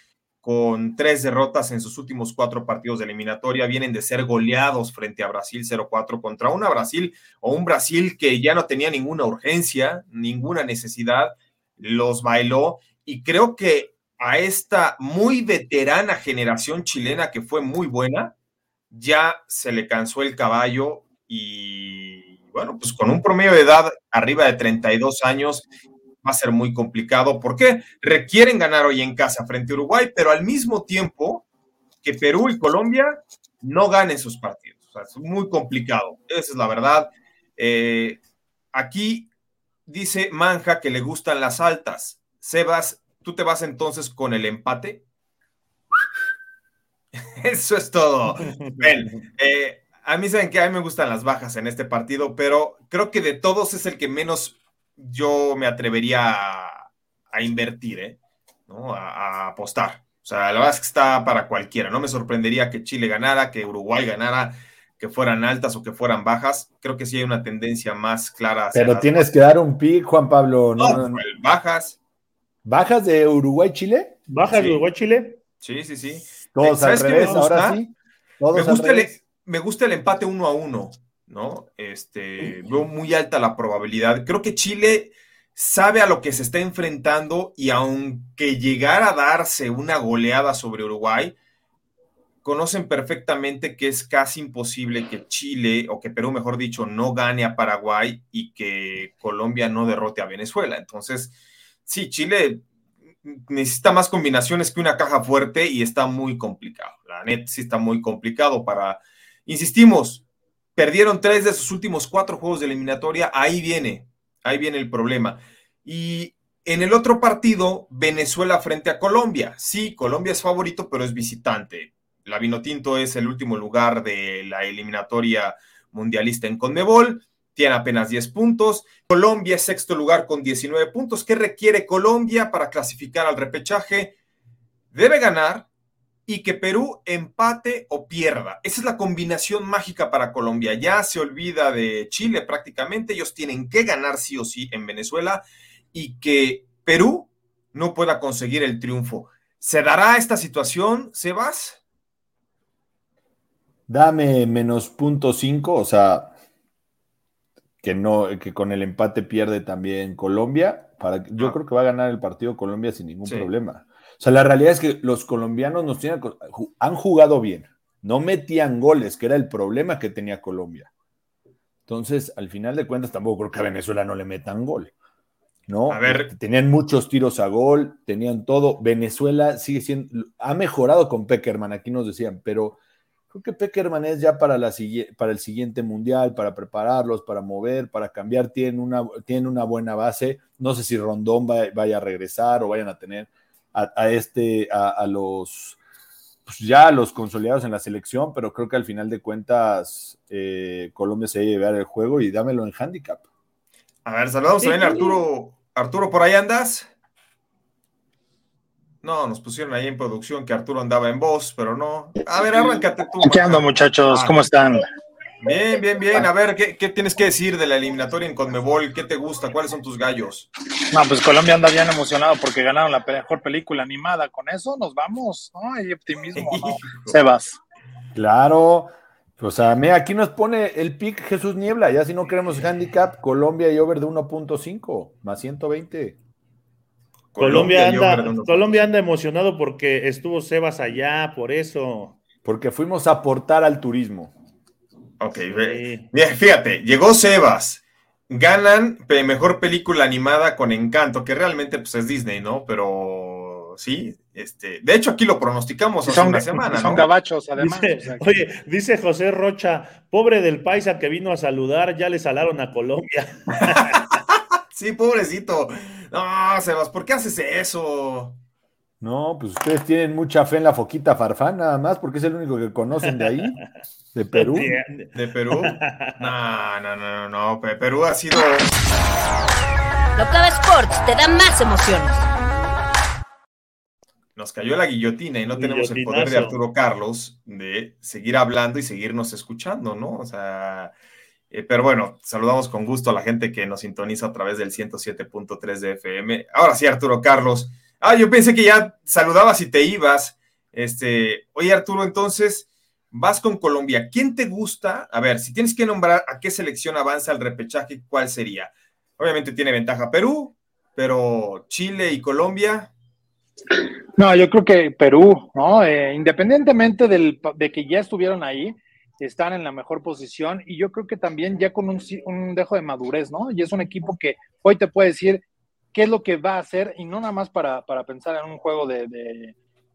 Speaker 2: con tres derrotas en sus últimos cuatro partidos de eliminatoria, vienen de ser goleados frente a Brasil 0-4 contra una Brasil o un Brasil que ya no tenía ninguna urgencia, ninguna necesidad, los bailó y creo que a esta muy veterana generación chilena que fue muy buena, ya se le cansó el caballo y bueno, pues con un promedio de edad arriba de 32 años va a ser muy complicado. porque Requieren ganar hoy en casa frente a Uruguay, pero al mismo tiempo que Perú y Colombia no ganen sus partidos. Es muy complicado. Esa es la verdad. Eh, aquí dice Manja que le gustan las altas. Sebas, ¿tú te vas entonces con el empate? (laughs) Eso es todo. Eh, a mí saben que a mí me gustan las bajas en este partido, pero creo que de todos es el que menos yo me atrevería a, invertir, ¿eh? ¿no? A, apostar. O sea, la verdad es que está para cualquiera. No me sorprendería que Chile ganara, que Uruguay ganara, que fueran altas o que fueran bajas. Creo que sí hay una tendencia más clara.
Speaker 3: Pero tienes que dar un pick, Juan Pablo.
Speaker 2: No, pues, bajas.
Speaker 3: ¿Bajas de Uruguay-Chile?
Speaker 4: ¿Bajas de Uruguay-Chile?
Speaker 2: Sí, sí, sí.
Speaker 3: Todos al revés, ahora sí.
Speaker 2: me, gusta el, me gusta el empate uno a uno. ¿No? Este, veo muy alta la probabilidad. Creo que Chile sabe a lo que se está enfrentando y aunque llegara a darse una goleada sobre Uruguay, conocen perfectamente que es casi imposible que Chile, o que Perú, mejor dicho, no gane a Paraguay y que Colombia no derrote a Venezuela. Entonces, sí, Chile necesita más combinaciones que una caja fuerte y está muy complicado. La net sí está muy complicado para, insistimos, Perdieron tres de sus últimos cuatro juegos de eliminatoria. Ahí viene, ahí viene el problema. Y en el otro partido, Venezuela frente a Colombia. Sí, Colombia es favorito, pero es visitante. La Vinotinto es el último lugar de la eliminatoria mundialista en Conmebol. Tiene apenas 10 puntos. Colombia es sexto lugar con 19 puntos. ¿Qué requiere Colombia para clasificar al repechaje? Debe ganar y que Perú empate o pierda. Esa es la combinación mágica para Colombia. Ya se olvida de Chile prácticamente. Ellos tienen que ganar sí o sí en Venezuela y que Perú no pueda conseguir el triunfo. ¿Se dará esta situación, Sebas?
Speaker 3: Dame menos punto cinco, o sea, que no, que con el empate pierde también Colombia. Para, yo ah. creo que va a ganar el partido Colombia sin ningún problema. O sea, la realidad es que los colombianos nos tienen, han jugado bien, no metían goles, que era el problema que tenía Colombia. Entonces, al final de cuentas, tampoco creo que a Venezuela no le metan gol. ¿no?
Speaker 2: A ver.
Speaker 3: Tenían muchos tiros a gol, tenían todo. Venezuela sigue siendo, ha mejorado con Peckerman, aquí nos decían, pero creo que Peckerman es ya para, la, para el siguiente mundial, para prepararlos, para mover, para cambiar, tienen una, una buena base. No sé si Rondón vaya a regresar o vayan a tener a, este, a, los pues ya los consolidados en la selección, pero creo que al final de cuentas eh, Colombia se va a llevar el juego y dámelo en handicap.
Speaker 2: A ver, saludos también Arturo. Arturo, ¿por ahí andas? No, nos pusieron ahí en producción que Arturo andaba en voz, pero no. A ver, arráncate tú.
Speaker 6: Aquí ando, muchachos, ¿cómo están?
Speaker 2: Bien, bien, bien. A ver, ¿qué, ¿qué, tienes que decir de la eliminatoria en Conmebol? ¿Qué te gusta? ¿Cuáles son tus gallos?
Speaker 6: No, pues Colombia anda bien emocionado porque ganaron la mejor película animada. Con eso nos vamos, ¿no? Hay optimismo, ¿no? (laughs) Sebas.
Speaker 3: Claro. O sea, mira, aquí nos pone el pick Jesús Niebla. Ya si no queremos handicap, Colombia y over de 1.5 más 120.
Speaker 4: Colombia, anda, Colombia anda emocionado porque estuvo Sebas allá, por eso.
Speaker 3: Porque fuimos a aportar al turismo.
Speaker 2: Ok, fíjate, llegó Sebas. Ganan mejor película animada con encanto, que realmente pues, es Disney, ¿no? Pero sí, este, de hecho aquí lo pronosticamos hace
Speaker 6: son,
Speaker 2: una semana.
Speaker 6: Son gabachos, además.
Speaker 4: Oye, dice José Rocha, pobre del paisa que vino a saludar, ya le salaron a Colombia. (laughs)
Speaker 2: sí, pobrecito. No, Sebas, ¿por qué haces eso?
Speaker 3: No, pues ustedes tienen mucha fe en la foquita farfán, nada más, porque es el único que conocen de ahí, de (laughs) Perú.
Speaker 2: ¿De Perú? No, no, no, no, Perú ha sido.
Speaker 5: Locava Sports te da más emociones.
Speaker 2: Nos cayó la guillotina y no tenemos el poder de Arturo Carlos de seguir hablando y seguirnos escuchando, ¿no? O sea, eh, pero bueno, saludamos con gusto a la gente que nos sintoniza a través del 107.3 de FM. Ahora sí, Arturo Carlos. Ah, yo pensé que ya saludabas y te ibas. Este, oye, Arturo, entonces vas con Colombia. ¿Quién te gusta? A ver, si tienes que nombrar a qué selección avanza el repechaje, ¿cuál sería? Obviamente tiene ventaja Perú, pero Chile y Colombia.
Speaker 6: No, yo creo que Perú, ¿no? Eh, independientemente del, de que ya estuvieron ahí, están en la mejor posición y yo creo que también ya con un, un, dejo de madurez, ¿no? Y es un equipo que hoy te puede decir qué es lo que va a hacer y no nada más para, pensar en un juego de,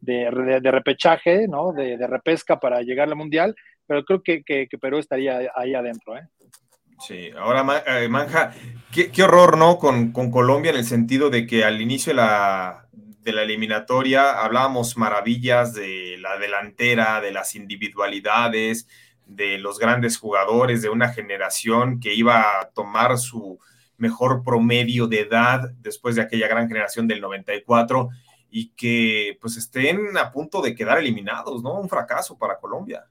Speaker 6: de, repechaje, ¿no? De, repesca para llegar al Mundial, pero creo que, que, Perú estaría ahí adentro, ¿eh?
Speaker 2: Sí, ahora eh, Manja, qué, horror, ¿no? Con, con, Colombia en el sentido de que al inicio de la, de la eliminatoria hablábamos maravillas de la delantera, de las individualidades, de los grandes jugadores de una generación que iba a tomar su mejor promedio de edad después de aquella gran generación del 94 y que pues estén a punto de quedar eliminados, ¿no? Un fracaso para Colombia.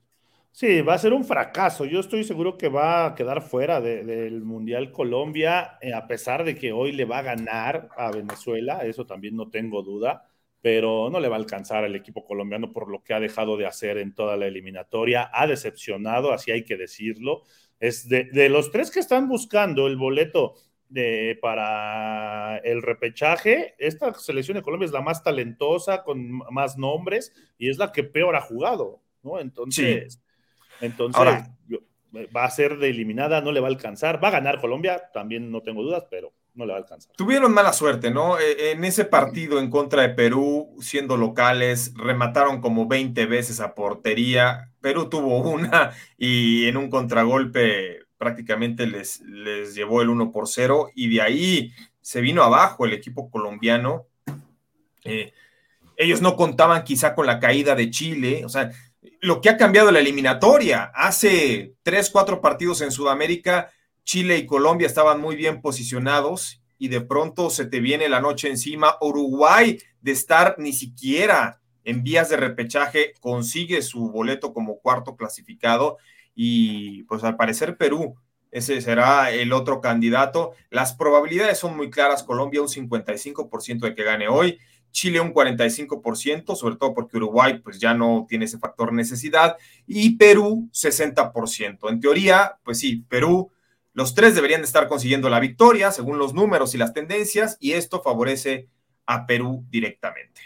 Speaker 4: Sí, va a ser un fracaso. Yo estoy seguro que va a quedar fuera del Mundial Colombia, eh, a pesar de que hoy le va a ganar a Venezuela, eso también no tengo duda pero no le va a alcanzar al equipo colombiano por lo que ha dejado de hacer en toda la eliminatoria. Ha decepcionado, así hay que decirlo. Es de, los tres que están buscando el boleto de, para el repechaje, esta selección de Colombia es la más talentosa, con más nombres, y es la que peor ha jugado, ¿no? Entonces, entonces va a ser de eliminada, no le va a alcanzar. Va a ganar Colombia, también no tengo dudas, pero no le va a alcanzar.
Speaker 2: Tuvieron mala suerte, ¿no? E, en ese partido en contra de Perú, siendo locales, remataron como 20 veces a portería. Perú tuvo una y en un contragolpe prácticamente les, les llevó el 1 por 0 y de ahí se vino abajo el equipo colombiano. Eh, ellos no contaban quizá con la caída de Chile, o sea, lo que ha cambiado la eliminatoria. Hace 3, 4 partidos en Sudamérica Chile y Colombia estaban muy bien posicionados y de pronto se te viene la noche encima. Uruguay, de estar ni siquiera en vías de repechaje, consigue su boleto como cuarto clasificado y pues al parecer Perú, ese será el otro candidato. Las probabilidades son muy claras. Colombia un 55% de que gane hoy. Chile un 45%, sobre todo porque Uruguay pues ya no tiene ese factor necesidad. Y Perú 60%. En teoría, pues sí, Perú los tres deberían estar consiguiendo la victoria según los números y las tendencias y esto favorece a Perú directamente.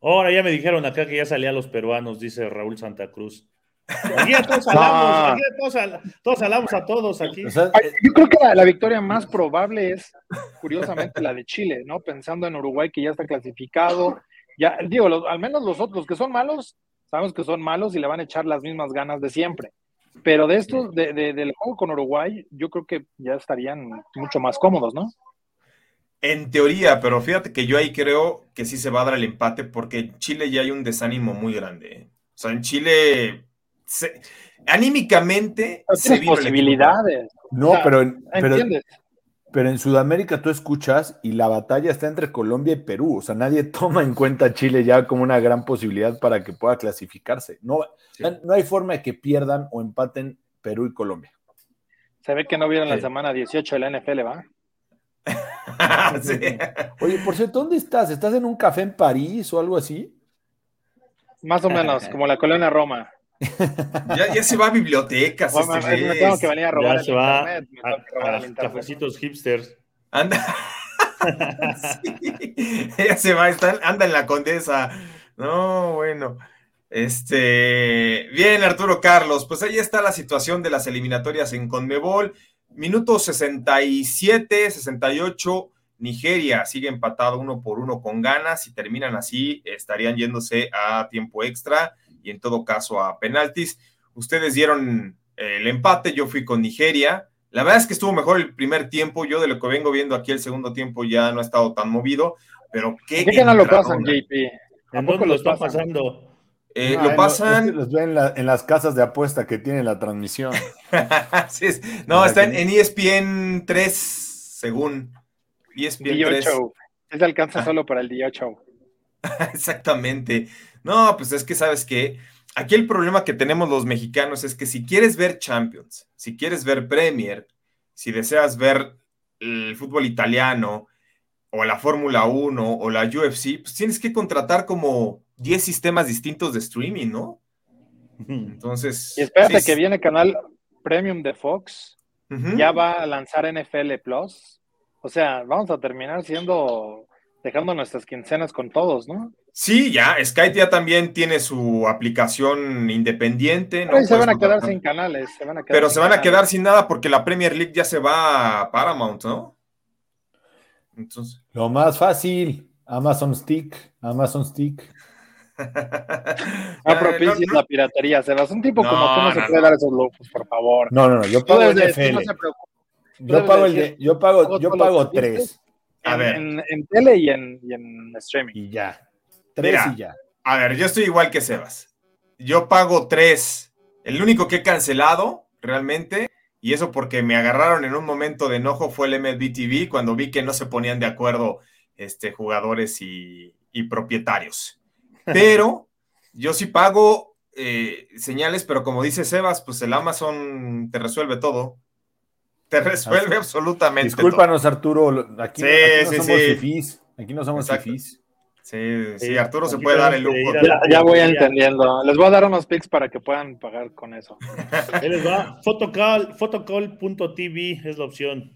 Speaker 4: Ahora ya me dijeron acá que ya salían los peruanos, dice Raúl Santa Cruz. Aquí todos hablamos, todos, hablamos a todos aquí.
Speaker 6: Yo creo que la, victoria más probable es, curiosamente, la de Chile, ¿no? Pensando en Uruguay que ya está clasificado. Ya, digo, al menos los otros que son malos, sabemos que son malos y le van a echar las mismas ganas de siempre. Pero de esto, de, del juego con Uruguay, yo creo que ya estarían mucho más cómodos, ¿no?
Speaker 2: En teoría, pero fíjate que yo ahí creo que sí se va a dar el empate porque en Chile ya hay un desánimo muy grande. ¿eh? O sea, en Chile, anímicamente,
Speaker 6: se posibilidades.
Speaker 3: No, pero, pero, pero en Sudamérica tú escuchas y la batalla está entre Colombia y Perú. O sea, nadie (laughs) toma en cuenta Chile ya como una gran posibilidad para que pueda clasificarse. No, no hay forma de que pierdan o empaten Perú y Colombia.
Speaker 6: Se ve que no vieron la semana 18 de la NFL, ¿va? (laughs)
Speaker 3: sí. (laughs) Oye, por cierto, ¿dónde estás? ¿Estás en un café en París o algo así?
Speaker 6: Más o menos, como la colonia Roma. (laughs)
Speaker 2: Ya, ya se va a bibliotecas.
Speaker 6: Bueno,
Speaker 2: este
Speaker 6: me tengo que venir a robar
Speaker 4: Ya
Speaker 6: el
Speaker 4: se va
Speaker 6: internet, robar
Speaker 4: a,
Speaker 6: el
Speaker 4: cafecitos hipsters.
Speaker 2: Anda. (laughs) Sí, Ella se va, está, anda en la condesa. No, bueno. Este, bien, Arturo Carlos, pues ahí está la situación de las eliminatorias en Conmebol. Minuto 67, 68, Nigeria sigue empatado uno por uno con ganas. Si terminan así, estarían yéndose a tiempo extra y en todo caso a penaltis. Ustedes dieron el empate, yo fui con Nigeria. La verdad es que estuvo mejor el primer tiempo. Yo de lo que vengo viendo aquí el segundo tiempo ya no ha estado tan movido, pero qué.
Speaker 6: ¿Por qué no lo pasan, JP? ¿A
Speaker 4: ¿En
Speaker 6: poco
Speaker 4: dónde lo
Speaker 6: los
Speaker 4: está
Speaker 6: pasan?
Speaker 4: pasando?
Speaker 2: Eh, lo
Speaker 3: no,
Speaker 2: pasan.
Speaker 3: es que los ven en, la- en las casas de apuesta que tienen la transmisión. (laughs)
Speaker 2: Sí, es- no, está en, en E ESPN 3, según ESPN
Speaker 6: Dio
Speaker 2: 3.
Speaker 6: Show. Ese alcanza
Speaker 2: Ah.
Speaker 6: solo para el Dio Show. (laughs)
Speaker 2: Exactamente. No, pues es que sabes que aquí el problema que tenemos los mexicanos es que si quieres ver Champions, si quieres ver Premier, si deseas ver el fútbol italiano o la Fórmula 1 o la UFC, pues tienes que contratar como 10 sistemas distintos de streaming, ¿no? Entonces.
Speaker 6: Y espérate
Speaker 2: sí,
Speaker 6: que viene canal Premium de Fox. Ya va a lanzar NFL Plus. O sea, vamos a terminar siendo, dejando nuestras quincenas con todos, ¿no?
Speaker 2: Sí, ya, Skype ya también tiene su aplicación independiente, ¿no?
Speaker 6: Pero se van a quedar sin canales. Se van a quedar
Speaker 2: Pero se van a quedar sin nada porque la Premier League ya se va a Paramount, ¿no? Entonces.
Speaker 3: Lo más fácil, Amazon Stick, Amazon Stick. (laughs)
Speaker 6: No
Speaker 2: Eh,
Speaker 6: propicies
Speaker 2: no,
Speaker 6: la piratería, Sebas. Un tipo como tú no, se puede
Speaker 2: no.
Speaker 6: dar esos lujos, por favor.
Speaker 3: No, no, no, yo pago el NFL.
Speaker 6: no se preocupe.
Speaker 3: Yo pago el de, yo pago, yo pago tres
Speaker 2: A
Speaker 6: En,
Speaker 2: ver.
Speaker 6: en- en tele y en, y en streaming.
Speaker 3: y ya. Tres
Speaker 2: Mira.
Speaker 3: y ya.
Speaker 2: A ver, yo estoy igual que Sebas. Yo pago tres. El único que he cancelado realmente, y eso porque me agarraron en un momento de enojo, fue el MLB TV cuando vi que no se ponían de acuerdo este, jugadores y, y propietarios. (laughs) Pero yo sí pago eh, señales, pero como dice Sebas, pues el Amazon te resuelve todo. Te resuelve absolutamente todo.
Speaker 3: Discúlpanos, Arturo. Aquí, no-
Speaker 2: Sí,
Speaker 3: aquí no
Speaker 2: sí,
Speaker 3: somos
Speaker 2: sí.
Speaker 3: fifís. Aquí no somos fifís.
Speaker 2: Sí, sí,
Speaker 4: Sí,
Speaker 2: Arturo se puede dar el lujo.
Speaker 6: Ya, ya voy entendiendo. Les voy a dar unos pics para que puedan pagar con eso.
Speaker 4: Ahí les va. Photocall, photocall.tv es la opción.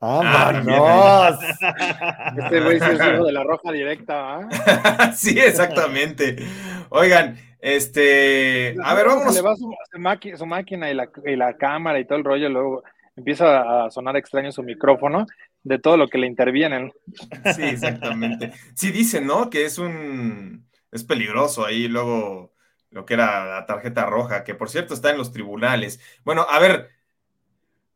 Speaker 2: Ah,
Speaker 3: ¡Vámonos! (laughs)
Speaker 6: Este güey sí es hijo de la roja directa, ¿ah? (laughs)
Speaker 2: sí, exactamente. Oigan, este, a ver, vámonos.
Speaker 6: le va su, su maqui- su máquina y la, y la cámara y todo el rollo, luego empieza a sonar extraño su micrófono de todo lo que le intervienen.
Speaker 2: Sí, exactamente. Sí, dicen, ¿no? Que es un, es peligroso ahí luego lo que era la tarjeta roja, que por cierto está en los tribunales. Bueno, a ver,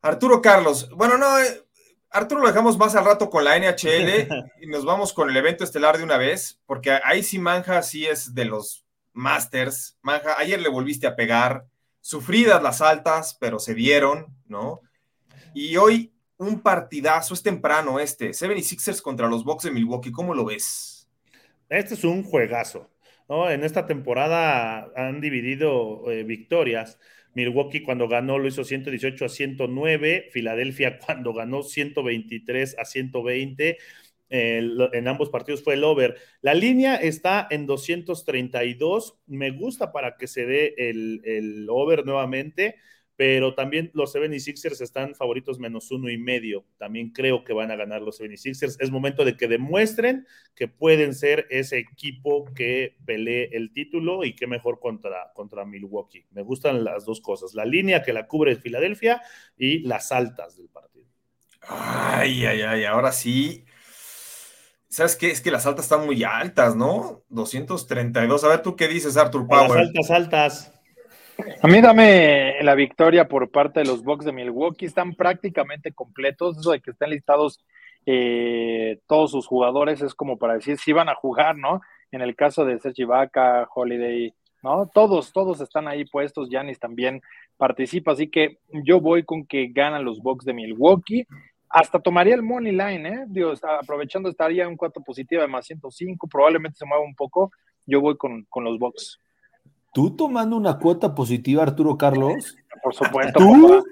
Speaker 2: Arturo Carlos, bueno, no, eh, Arturo lo dejamos más al rato con la NHL (laughs) y nos vamos con el evento estelar de una vez, porque ahí sí Manja sí es de los Masters. Manja, ayer le volviste a pegar, sufridas las altas, pero se dieron, ¿no? Y hoy un partidazo, es temprano este, 76ers contra los Bucks de Milwaukee, ¿cómo lo ves?
Speaker 4: Este es un juegazo. En esta temporada han dividido eh, victorias. Milwaukee cuando ganó lo hizo 118 a 109, Filadelfia (laughs) cuando ganó 123 a 120. eh, lo- en ambos partidos fue el over. La línea está en 232. Me gusta para que se dé el, el over nuevamente, pero también los 76ers están favoritos menos uno y medio. También creo que van a ganar los 76ers. Es momento de que demuestren que pueden ser ese equipo que pelee el título y que mejor contra, contra Milwaukee. Me gustan las dos cosas, la línea que la cubre Filadelfia y las altas del partido.
Speaker 2: Ay, ay, ay, ahora sí. ¿Sabes qué? Es que las altas están muy altas, ¿no? 232. A ver, ¿tú qué dices, Arthur
Speaker 4: A las
Speaker 2: Power?
Speaker 4: altas, altas.
Speaker 6: A mí dame la victoria por parte de los Bucks de Milwaukee. Están prácticamente completos. Eso de que estén listados eh, todos sus jugadores es como para decir si van a jugar, ¿no? En el caso de Sergi Vaca, Holiday, ¿no? Todos, todos están ahí puestos. Yanis también participa. Así que yo voy con que ganan los Bucks de Milwaukee. Hasta tomaría el money line, ¿eh? Digo, está- aprovechando estaría un 4 positiva de más 105. Probablemente se mueva un poco. Yo voy con, con los Bucks.
Speaker 3: ¿Tú tomando una cuota positiva, Arturo Carlos?
Speaker 6: por supuesto. ¿Tú?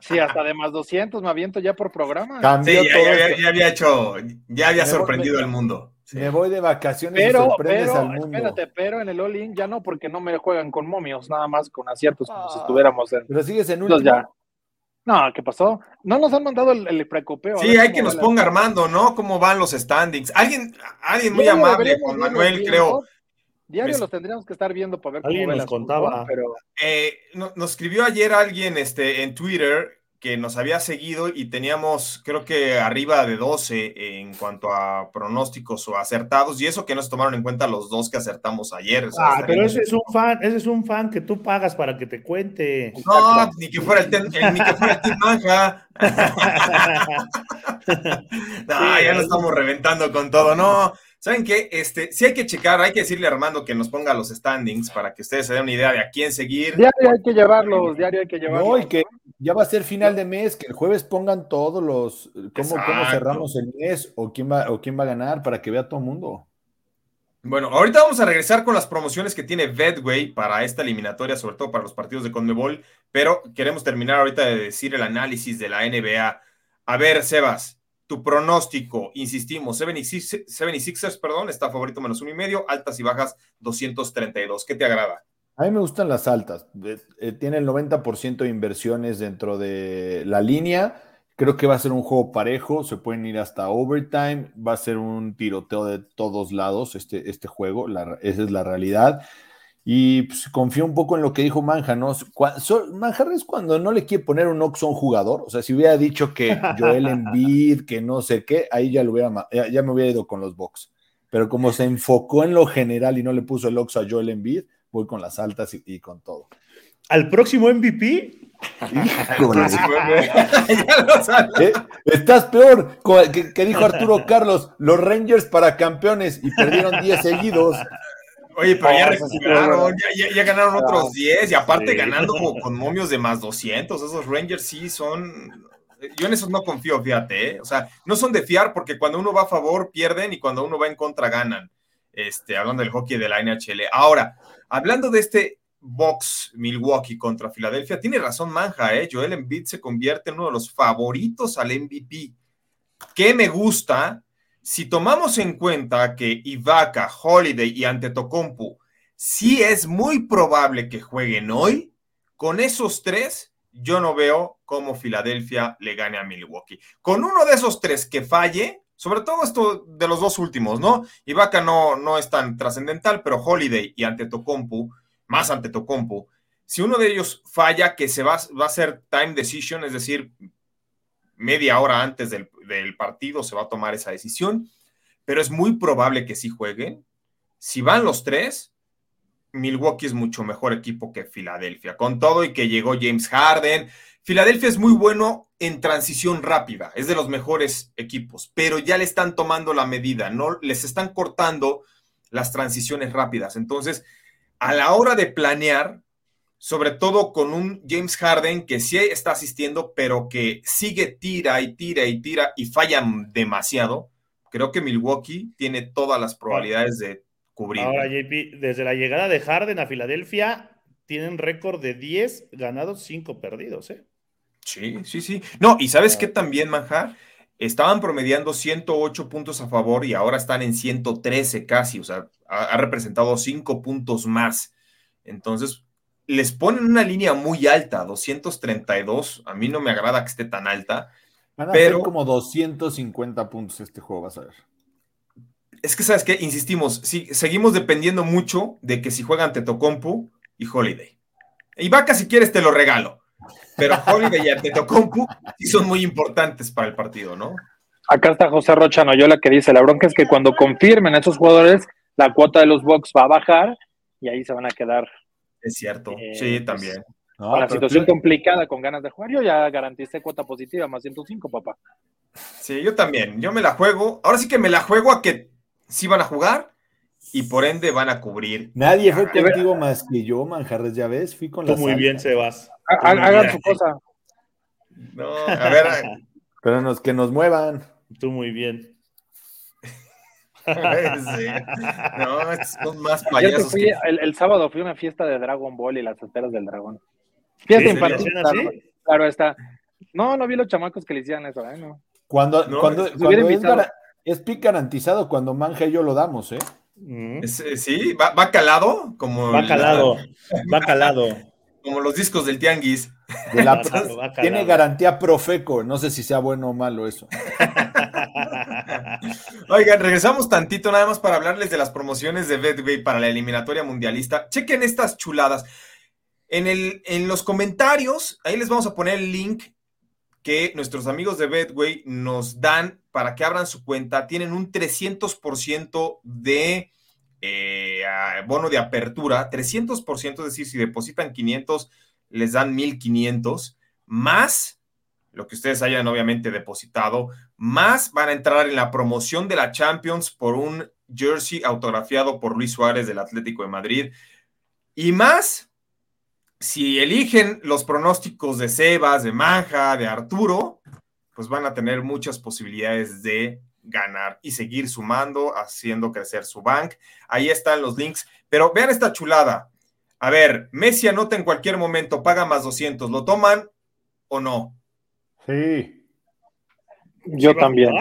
Speaker 6: Sí, hasta de más 200 me aviento ya por programa.
Speaker 2: Cambió sí, ya, ya, había hecho, ya había sorprendido al mundo.
Speaker 3: Me voy de vacaciones
Speaker 6: pero, y sorprendes pero, al mundo. Espérate, pero en el All-In ya no, porque no me juegan con momios, nada más con aciertos, como si ah. estuviéramos en.
Speaker 3: Pero sigues en último.
Speaker 6: Ya. No, ¿qué pasó? No nos han mandado el, el precopeo.
Speaker 2: Sí, hay que nos ponga Armando, ¿no? ¿Cómo van los standings? Alguien, alguien muy amable, Juan Manuel, creo.
Speaker 6: Diario los tendríamos que estar viendo para ver
Speaker 7: cómo Alguien nos contaba.
Speaker 2: pero... Eh, nos escribió ayer alguien este, en Twitter que nos había seguido y teníamos, creo que arriba de 12 en cuanto a pronósticos o acertados, y eso que nos tomaron en cuenta los dos que acertamos ayer.
Speaker 7: ah, pero ese es un fan, ese es un fan que tú pagas para que te cuente.
Speaker 2: No, ni que fuera el, ten, ni que fuera el Team Manja. no, (laughs) (laughs) ya lo estamos reventando con todo, no. ¿Saben qué? Este, sí hay que checar, hay que decirle a Armando que nos ponga los standings para que ustedes se den una idea de a quién seguir.
Speaker 6: Diario hay que llevarlos, diario hay que llevarlos.
Speaker 3: No, y que ya va a ser final de mes, que el jueves pongan todos los, cómo, cómo cerramos el mes o quién, va, o quién va a ganar para que vea todo el mundo.
Speaker 2: Bueno, ahorita vamos a regresar con las promociones que tiene Bedway para esta eliminatoria, sobre todo para los partidos de Conmebol, pero queremos terminar ahorita de decir el análisis de la NBA. A ver, Sebas, tu pronóstico, insistimos, 76ers, perdón, está favorito menos uno y medio, altas y bajas 232. ¿Qué te agrada?
Speaker 3: A mí me gustan las altas. Eh, eh, tiene el 90% de inversiones dentro de la línea. Creo que va a ser un juego parejo, se pueden ir hasta overtime, va a ser un tiroteo de todos lados este, este juego, esa es la realidad. Y pues, confío un poco en lo que dijo Manja, ¿no? Manjar es cuando no le quiere poner un oxo a un jugador. O sea, si hubiera dicho que Joel Embiid, que no sé qué, ahí ya, lo hubiera, ya, me hubiera ido con los box. Pero como se enfocó en lo general y no le puso el oxo a Joel Embiid, voy con las altas y, con todo.
Speaker 7: ¿Al próximo MVP? (laughs)
Speaker 3: Eh, estás peor que, que, dijo Arturo Carlos, los Rangers para campeones y perdieron 10 seguidos.
Speaker 2: Oye, pero ya recuperaron, ya, ganaron otros 10 y aparte ganando (laughs) con momios de más 200. Esos Rangers sí son. Yo en esos no confío, fíjate. ¿eh? O sea, no son de fiar porque cuando uno va a favor pierden y cuando uno va en contra ganan. Este, hablando del hockey de la NHL. Ahora, hablando de este box Milwaukee contra Filadelfia, tiene razón Manja, ¿eh? Joel Embiid se convierte en uno de los favoritos al MVP. ¿Qué me gusta? Si tomamos en cuenta que Ibaka, Holiday y Antetokounmpo sí es muy probable que jueguen hoy, con esos tres yo no veo cómo Filadelfia le gane a Milwaukee. Con uno de esos tres que falle, sobre todo esto de los dos últimos, ¿no? Ibaka no, no es tan trascendental, pero Holiday y Antetokounmpo, más Antetokounmpo, si uno de ellos falla, que se va, va a ser time decision, es decir, media hora antes del, partido se va a tomar esa decisión, pero es muy probable que sí jueguen. Si van los tres, Milwaukee es mucho mejor equipo que Filadelfia, con todo y que llegó James Harden. Filadelfia es muy bueno en transición rápida, es de los mejores equipos, pero ya le están tomando la medida, no les están cortando las transiciones rápidas. Entonces, a la hora de planear, sobre todo con un James Harden que sí está asistiendo, pero que sigue tira y tira y tira y falla demasiado. Creo que Milwaukee tiene todas las probabilidades de cubrir.
Speaker 7: Ahora, JP, desde la llegada de Harden a Filadelfia, tienen récord de 10 ganados, 5 perdidos, ¿eh?
Speaker 2: Sí, sí, sí. No, y sabes qué también, Manjar, estaban promediando 108 puntos a favor y ahora están en 113 casi, o sea, ha, ha representado 5 puntos más. Entonces, les ponen una línea muy alta, 232. A mí no me agrada que esté tan alta.
Speaker 3: Van a pero como 250 puntos este juego, vas a ver.
Speaker 2: Es que, ¿sabes qué? Insistimos, sí, seguimos dependiendo mucho de que si juegan Tetocompu y Holiday. Y Vaca, si quieres, te lo regalo. Pero (laughs) Holiday y Tetocompu sí son muy importantes para el partido, ¿no?
Speaker 6: Acá está José Rocha Noyola que dice: La bronca es que cuando confirmen esos jugadores, la cuota de los box va a bajar y ahí se van a quedar
Speaker 2: es cierto, eh, sí, pues, también.
Speaker 6: con la situación complicada, con ganas de jugar, yo ya garanticé cuota positiva, más 105, papá.
Speaker 2: Sí, yo también. Yo me la juego. Ahora sí que me la juego a que sí van a jugar y por ende van a cubrir.
Speaker 3: Nadie fue contigo más que yo, Manjarres, ya ves, fui con
Speaker 7: Tú muy bien, Sebas.
Speaker 6: Hagan su cosa.
Speaker 2: No, a ver. (laughs)
Speaker 3: Pero nos, que nos muevan.
Speaker 7: Tú muy bien. (laughs)
Speaker 2: No, son más payasos.
Speaker 6: el, sábado fui a una fiesta de Dragon Ball y las esferas del dragón. Fiesta
Speaker 7: ¿Sí?
Speaker 6: infantil,
Speaker 7: ¿Se le hacían
Speaker 6: claro, está. No, no vi los chamacos que le hicieran eso, ¿eh? No.
Speaker 3: Cuando,
Speaker 2: No,
Speaker 3: cuando, cuando es, es pick garantizado, cuando Manja y yo lo damos, ¿eh?
Speaker 7: Mm.
Speaker 2: Es- eh, sí, va, va calado, como,
Speaker 7: Va
Speaker 2: la-
Speaker 7: calado, va calado. (laughs)
Speaker 2: como los discos del Tianguis.
Speaker 3: De (laughs) la- tiene garantía Profeco, no sé si sea bueno o malo eso. (laughs)
Speaker 2: Oigan, regresamos tantito nada más para hablarles de las promociones de Betway para la eliminatoria mundialista. Chequen estas chuladas. En, el, en los comentarios, ahí les vamos a poner el link que nuestros amigos de Betway nos dan para que abran su cuenta. Tienen un 300% de eh, bono de apertura. 300%, es decir, si depositan 500, les dan 1500 más lo que ustedes hayan obviamente depositado, más van a entrar en la promoción de la Champions por un jersey autografiado por Luis Suárez del Atlético de Madrid. Y más, si eligen los pronósticos de Sebas, de Manja, de Arturo, pues van a tener muchas posibilidades de ganar y seguir sumando, haciendo crecer su bank. Ahí están los links. Pero vean esta chulada. A ver, Messi anota en cualquier momento, paga más 200. ¿Lo toman o no?
Speaker 3: Sí.
Speaker 6: Yo
Speaker 7: ¿Sí va a
Speaker 6: también.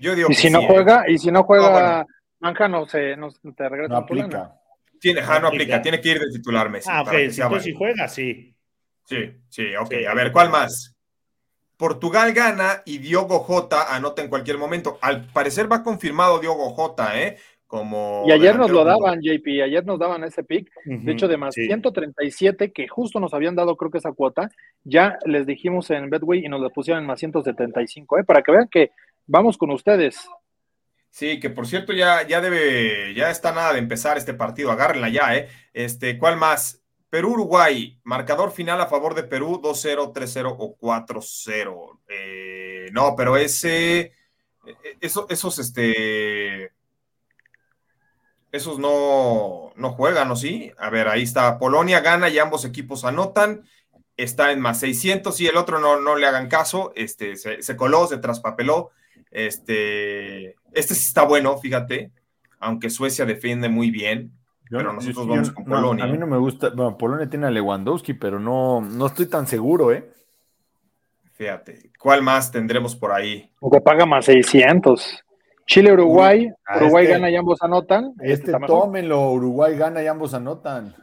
Speaker 2: Yo digo
Speaker 6: Y
Speaker 2: que
Speaker 6: si no
Speaker 2: sí, ¿eh?
Speaker 6: juega, y si no juega,
Speaker 2: No, bueno.
Speaker 6: Manja no se, no te regresa
Speaker 3: No aplica.
Speaker 2: Tiene, ajá, no aplica, tiene que ir de titular Messi.
Speaker 7: Ah, ok, si juega, sí.
Speaker 2: Sí, sí, ok.
Speaker 7: Sí,
Speaker 2: a ver, ¿cuál más? Portugal gana y Diogo Jota anota en cualquier momento. Al parecer va confirmado Diogo Jota, ¿eh? Como
Speaker 6: Y ayer nos lo daban, JP, ayer nos daban ese pick. De hecho, de más
Speaker 7: Sí.
Speaker 6: 137, que justo nos habían dado, creo que esa cuota, ya les dijimos en Betway y nos la pusieron en más 175, ¿eh? para que vean que vamos con ustedes.
Speaker 2: Sí, que por cierto ya, ya debe, ya está nada de empezar este partido, agárrenla ya, ¿eh? Este, ¿cuál más? Perú-Uruguay, marcador final a favor de Perú, 2-0, 3-0 o 4-0. Eh, no, pero ese, eh, eso, esos, este, esos no, no juegan, ¿o sí? A ver, ahí está, Polonia gana y ambos equipos anotan, está en más 600 y el otro no, no le hagan caso, este, se, se coló, se traspapeló. Este, este sí está bueno, fíjate, aunque Suecia defiende muy bien,
Speaker 3: Yo
Speaker 2: pero
Speaker 3: no-
Speaker 2: nosotros
Speaker 3: yo-
Speaker 2: vamos
Speaker 3: yo-
Speaker 2: con
Speaker 3: no,
Speaker 2: Polonia.
Speaker 3: a mí no me gusta. Bueno, Polonia tiene a Lewandowski, pero no, no estoy tan seguro, ¿eh?
Speaker 2: Fíjate, ¿cuál más tendremos por ahí?
Speaker 6: Que paga más 600. Chile-Uruguay,
Speaker 3: Ah,
Speaker 6: Uruguay
Speaker 3: este-
Speaker 6: gana y ambos anotan. Este
Speaker 3: Este tómenlo, Uruguay gana y ambos anotan.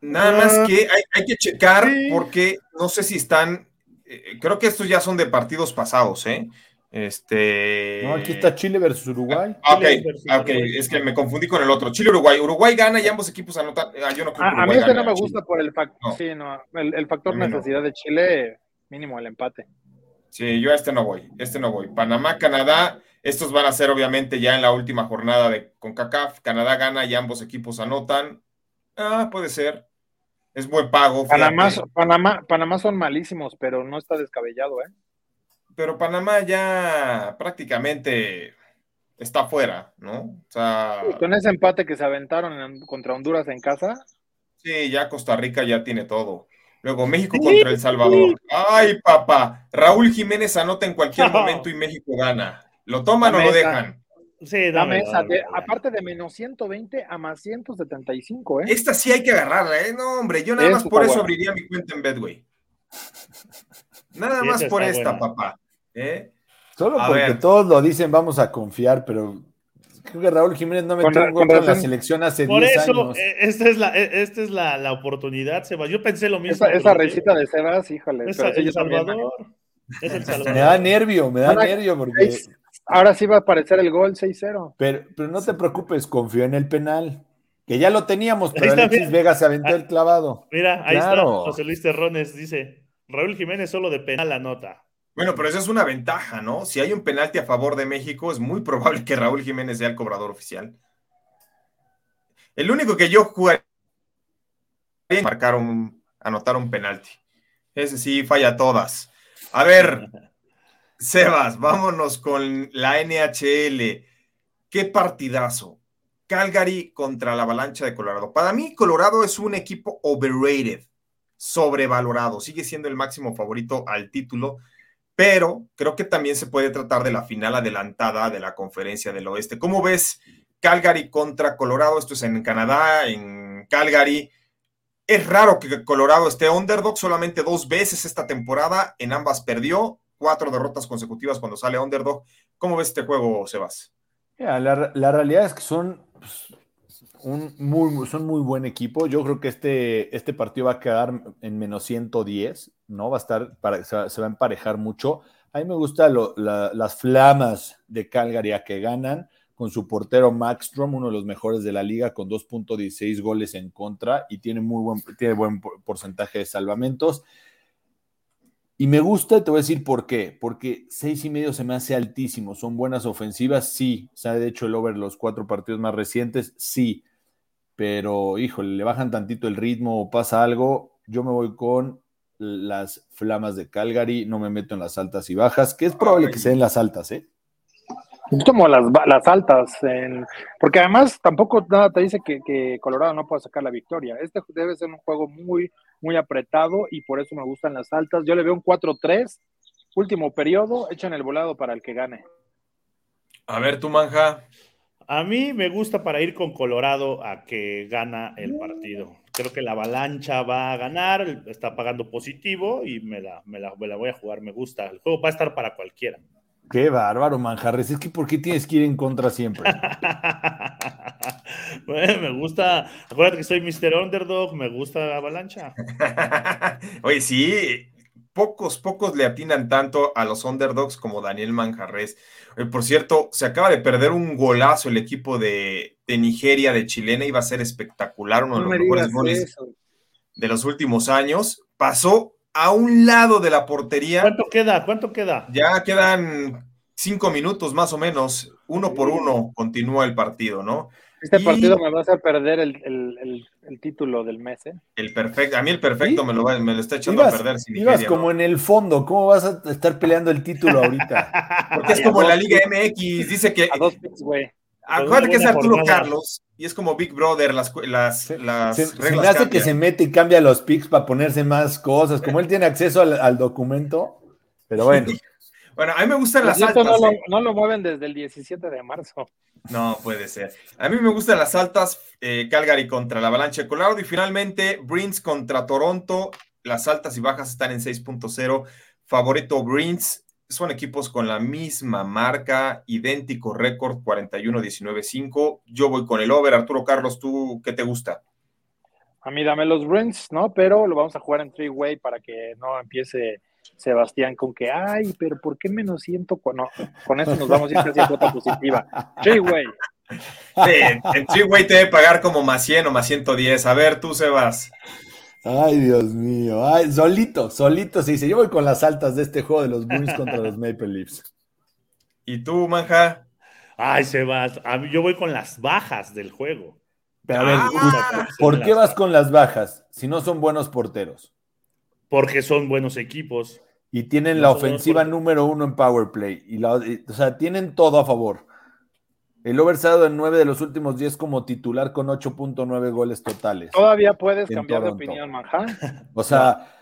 Speaker 2: Nada
Speaker 7: Ah.
Speaker 2: más que hay, hay que checar
Speaker 3: Sí.
Speaker 2: porque no sé si están, eh, creo que estos ya son de partidos pasados, ¿eh? Este.
Speaker 3: No, aquí está Chile versus Uruguay.
Speaker 2: Ah, Ok,
Speaker 7: Chile versus
Speaker 2: ah, ok,
Speaker 7: Uruguay.
Speaker 2: es que me confundí con el otro. Chile-Uruguay. Uruguay gana y ambos equipos anotan. Ah, yo no creo que
Speaker 6: A, a mí este no me
Speaker 2: Chile.
Speaker 6: gusta por el factor,
Speaker 2: No.
Speaker 6: sí, no, el, el factor necesidad de Chile, mínimo el empate.
Speaker 2: Sí, yo a este no voy, este no voy. Panamá, Canadá, estos van a ser obviamente ya en la última jornada de CONCACAF. Canadá gana y ambos equipos anotan. Ah, puede ser. Es buen pago.
Speaker 6: Panamá, Panamá, Panamá son malísimos, pero no está descabellado, ¿eh?
Speaker 2: Pero Panamá ya prácticamente está fuera, ¿no? O sea,
Speaker 6: Con ese empate que se aventaron en- contra Honduras en casa,
Speaker 2: sí, ya Costa Rica ya tiene todo. Luego México contra El Salvador. Ay, papá. Raúl Jiménez anota en cualquier
Speaker 7: No. (laughs)
Speaker 2: momento y México gana. ¿Lo toman o lo
Speaker 6: esa.
Speaker 2: dejan?
Speaker 7: Sí,
Speaker 6: dame
Speaker 7: dame,
Speaker 6: esa, de- aparte de menos 120 a más 175, ¿eh?
Speaker 2: Esta sí hay que agarrarla, ¿eh? No, hombre, yo nada
Speaker 6: Eso
Speaker 2: más por eso
Speaker 6: bueno.
Speaker 2: abriría mi cuenta en Bedway. Nada
Speaker 7: Sí,
Speaker 2: más
Speaker 7: esa
Speaker 2: por esta,
Speaker 7: buena.
Speaker 2: papá. ¿eh?
Speaker 3: Solo
Speaker 2: A
Speaker 3: porque
Speaker 2: ver.
Speaker 3: todos lo dicen, vamos a confiar, pero creo que Raúl Jiménez no metió un gol
Speaker 6: con
Speaker 3: la selección hace
Speaker 7: Por
Speaker 3: 10
Speaker 7: eso,
Speaker 3: años.
Speaker 7: eh, esta es la, eh, esta es la, la oportunidad, Sebas. Yo pensé lo mismo.
Speaker 6: Esa, esa risita de Sebas, híjole.
Speaker 7: Es
Speaker 6: pero sí,
Speaker 7: El
Speaker 6: también.
Speaker 7: Salvador. Es El Salvador.
Speaker 3: Me da nervio, me da
Speaker 6: Ahora,
Speaker 3: nervio porque...
Speaker 6: Ahora sí va a aparecer el gol 6-0.
Speaker 3: Pero, pero no te preocupes, confío en el penal. Que ya lo teníamos, pero
Speaker 7: está,
Speaker 3: Alexis
Speaker 7: mira.
Speaker 3: Vega se aventó el clavado.
Speaker 7: Mira, ahí
Speaker 3: Claro.
Speaker 7: está. José Luis Terrones dice: Raúl Jiménez solo de penal anota.
Speaker 2: Bueno, pero esa es una ventaja, ¿no? Si hay un penalti a favor de México, es muy probable que Raúl Jiménez sea el cobrador oficial. El único que yo jugaría es marcar un, anotar un penalti. Ese sí falla todas. A ver, (laughs) Sebas, vámonos con la NHL. Qué partidazo. Calgary contra la Avalancha de Colorado. Para mí, Colorado es un equipo overrated, sobrevalorado. Sigue siendo el máximo favorito al título, pero creo que también se puede tratar de la final adelantada de la Conferencia del Oeste. ¿Cómo ves Calgary contra Colorado? Esto es en Canadá, en Calgary. Es raro que Colorado esté underdog, solamente dos veces esta temporada, en ambas perdió, cuatro derrotas consecutivas cuando sale underdog. ¿Cómo ves este juego, Sebas?
Speaker 3: la, realidad es que son pues, un muy, son muy buen equipo. Yo creo que este, este partido va a quedar en menos 110, ¿no? Va a estar, para, se, va, a emparejar mucho. A mí me gustan las flamas de Calgary a que ganan con su portero Maxstrom, uno de los mejores de la liga, con 2.16 goles en contra y tiene muy buen, tiene buen porcentaje de salvamentos. Y me gusta, te voy a decir por qué. Porque seis y medio se me hace altísimo. Son buenas ofensivas, sí. Se ha hecho el over los cuatro partidos más recientes, sí. Pero, híjole, le bajan tantito el ritmo o pasa algo. Yo me voy con las flamas de Calgary, no me meto en las altas y bajas, que es probable que sean las altas, ¿eh?
Speaker 6: Es como las, las altas, porque además tampoco nada te dice que, Colorado no pueda sacar la victoria. Este debe ser un juego muy, muy apretado y por eso me gustan las altas. Yo le veo un 4-3, último periodo, echan el volado para el que gane.
Speaker 2: A ver, tu manja.
Speaker 4: A mí me gusta para ir con Colorado a que gana el partido. Creo que la avalancha va a ganar, está pagando positivo y me la, me la, me la voy a jugar. Me gusta. El juego va a estar para cualquiera.
Speaker 3: Qué bárbaro, Manjarres. Es que ¿por qué tienes que ir en contra siempre? (laughs)
Speaker 4: bueno, me gusta. Acuérdate que soy Mr. Underdog, me gusta Avalancha. (laughs)
Speaker 2: Oye, sí, pocos, pocos le atinan tanto a los underdogs como Daniel Manjarres. por cierto, se acaba de perder un golazo el equipo de, Nigeria, de Chilena, iba a ser espectacular, uno de los mejores goles de los últimos años. Pasó a un lado de la portería.
Speaker 4: ¿Cuánto queda? ¿Cuánto queda?
Speaker 2: Ya quedan cinco minutos más o menos. Uno por uno continúa el partido, ¿no?
Speaker 6: Este partido me va a hacer perder el, título del mes, ¿eh?
Speaker 2: El perfecto, a mí el perfecto me, lo me, lo está echando a perder.
Speaker 3: Sin ibas como en el fondo, ¿cómo vas a estar peleando el título ahorita? (laughs)
Speaker 2: Porque es como la Liga MX, dice que.
Speaker 6: A dos picks, güey.
Speaker 2: Acuérdate que es Arturo Carlos y es como Big Brother, las, las, las
Speaker 3: se, reglas. Se hace que se mete y cambia los picks para ponerse más cosas, como él tiene acceso al, documento, pero bueno. (laughs)
Speaker 2: bueno, a mí me gustan las altas.
Speaker 6: No, lo, ¿eh? no, lo, mueven desde el 17 de marzo.
Speaker 2: No, puede ser. A mí me gustan las altas, eh, Calgary contra la Avalancha de Colorado y finalmente Bruins contra Toronto. Las altas y bajas están en 6.0. Favorito Bruins, son equipos con la misma marca, idéntico récord, 41-19-5. Yo voy con el over. Arturo Carlos, ¿tú qué te gusta?
Speaker 6: A mí dame los Bruins, ¿no? Pero lo vamos a jugar en three-way para que no empiece Sebastián con que, ay, pero ¿por qué menos siento? No, con eso nos vamos a ir casi a cuota (laughs) positiva. Three-way.
Speaker 2: Sí, en three-way te debe pagar como más 100 o más 110. A ver, tú, Sebas.
Speaker 3: Ay, Dios mío. Ay, solito, solito se dice. Yo voy con las altas de este juego de los Bruins contra los Maple Leafs.
Speaker 2: ¿Y tú, Manja?
Speaker 4: Ay, Sebas, yo voy con las bajas del juego.
Speaker 3: Pero a ver, ah, ¿por qué vas con las bajas si no son buenos porteros?
Speaker 4: Porque son buenos equipos.
Speaker 3: Y tienen la ofensiva número uno en Power Play. Y la, o sea, tienen todo a favor. El Oversado en 9 de los últimos 10 como titular con 8.9 goles totales.
Speaker 6: Todavía puedes cambiar de opinión, Manja. (laughs)
Speaker 3: O sea.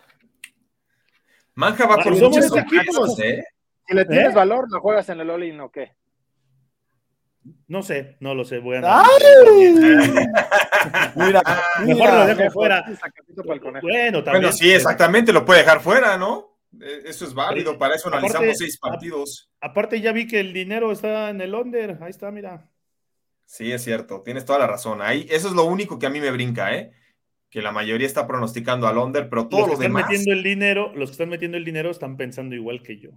Speaker 2: Manja va por muchos equipos,
Speaker 6: ¿eh? Si le tienes ¿Eh? valor, ¿lo juegas en el All-In o qué?
Speaker 4: No sé, no lo sé. Voy a (laughs) mira, mejor lo dejo fuera.
Speaker 2: Bueno, también. Bueno, sí, exactamente, lo puede dejar fuera, ¿no? Eh, eso es válido, para eso analizamos seis partidos.
Speaker 4: Aparte, ya vi que el dinero está en el under, ahí está, mira.
Speaker 2: Sí, es cierto, tienes toda la razón. Ahí, eso es lo único que a mí me brinca, ¿eh? Que la mayoría está pronosticando al under, pero todos los,
Speaker 4: que están metiendo el dinero, los que están metiendo el dinero están pensando igual que yo.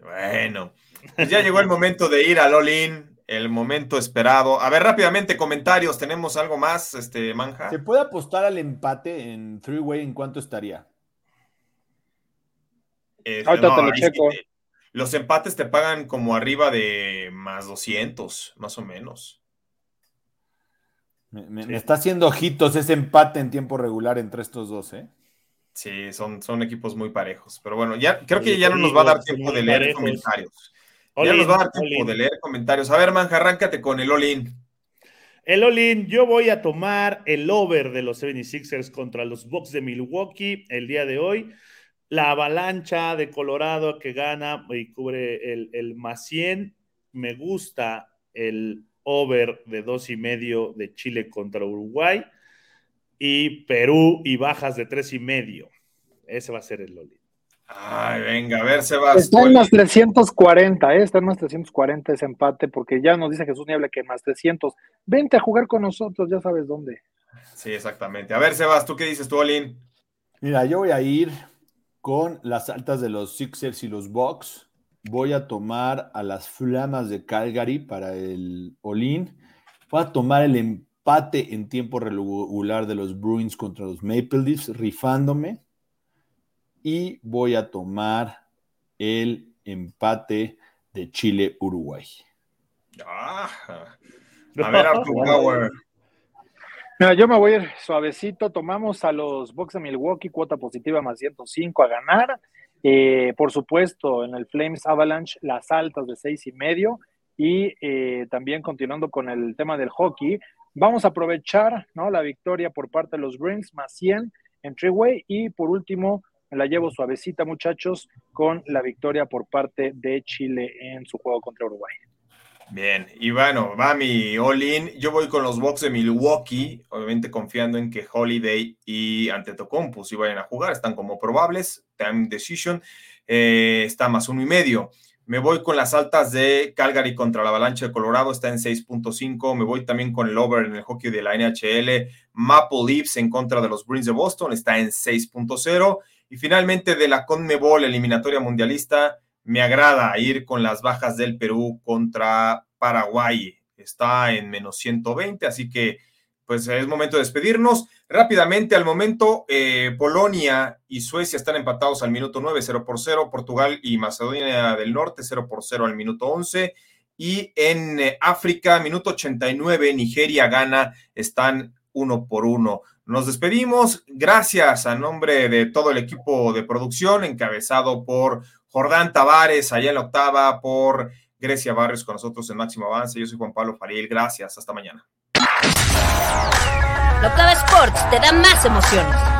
Speaker 2: Bueno, pues ya llegó el momento de ir al all-in, el momento esperado. A ver, rápidamente, comentarios, ¿tenemos algo más, este, Manja?
Speaker 3: ¿Se puede apostar al empate en three-way en cuánto estaría?
Speaker 2: Los empates te pagan como arriba de más 200, más o menos.
Speaker 3: Me, está haciendo ojitos ese empate en tiempo regular entre estos dos, ¿eh?
Speaker 2: Sí, son, son equipos muy parejos. Pero bueno, ya creo que ya no nos va a dar tiempo de leer comentarios. ya nos va a dar tiempo de leer comentarios. A ver, Manja, arráncate con el all-in.
Speaker 4: El all-in, yo voy a tomar el over de los 76ers contra los Bucks de Milwaukee el día de hoy la avalancha de Colorado que gana y cubre el, el más 100. Me gusta el over de dos y medio de Chile contra Uruguay.
Speaker 7: y Perú y bajas de tres y medio. Ese va a ser el Loli.
Speaker 2: Ay, venga, a ver, Sebastián.
Speaker 6: Está en más 340, ¿eh? está en más 340 ese empate, porque ya nos dice Jesús Niebla que más 300. Vente a jugar con nosotros, ya sabes dónde.
Speaker 2: Sí, exactamente. A ver, Sebas, ¿tú qué dices tú, Olin?
Speaker 3: Mira, yo voy a ir con las altas de los Sixers y los Bucks. Voy a tomar a las Flamas de Calgary para el Olin. Voy a tomar el empate en tiempo regular de los Bruins contra los Maple Leafs, rifándome. Y voy a tomar el empate de Chile-Uruguay.
Speaker 2: Ah, a ver, Arthur (laughs) Power.
Speaker 6: Mira, yo me voy a ir suavecito. Tomamos a los Bucks de Milwaukee, cuota positiva más 105 a ganar. Eh, por supuesto, en el Flames Avalanche, las altas de seis y medio. Y eh, también continuando con el tema del hockey, vamos a aprovechar ¿no? la victoria por parte de los Bruins más 100 en Treeway. Y por último, me la llevo suavecita, muchachos, con la victoria por parte de Chile en su juego contra Uruguay.
Speaker 2: Bien, y bueno, va mi all-in. Yo voy con los Bucks de Milwaukee, obviamente confiando en que Holiday y Antetokounmpo si vayan a jugar, están como probables. Time decision eh, está más uno y medio. Me voy con las altas de Calgary contra la Avalancha de Colorado, está en 6.5. Me voy también con el over en el hockey de la NHL. Maple Leafs en contra de los Bruins de Boston, está en 6.0. Y finalmente de la Conmebol eliminatoria mundialista, me agrada ir con las bajas del Perú contra Paraguay. Está en menos 120, así que pues es momento de despedirnos. Rápidamente, al momento, eh, Polonia y Suecia están empatados al minuto 9, 0 por 0. Portugal y Macedonia del Norte, 0 por 0 al minuto 11. Y en eh, África, minuto 89, Nigeria gana, están uno por uno. Nos despedimos. Gracias a nombre de todo el equipo de producción, encabezado por Jordán Tavares, allá en la octava, por Grecia Barrios con nosotros en Máximo Avance. Yo soy Juan Pablo Fariel. Gracias. Hasta mañana.
Speaker 5: La Octava Sports te da más emociones.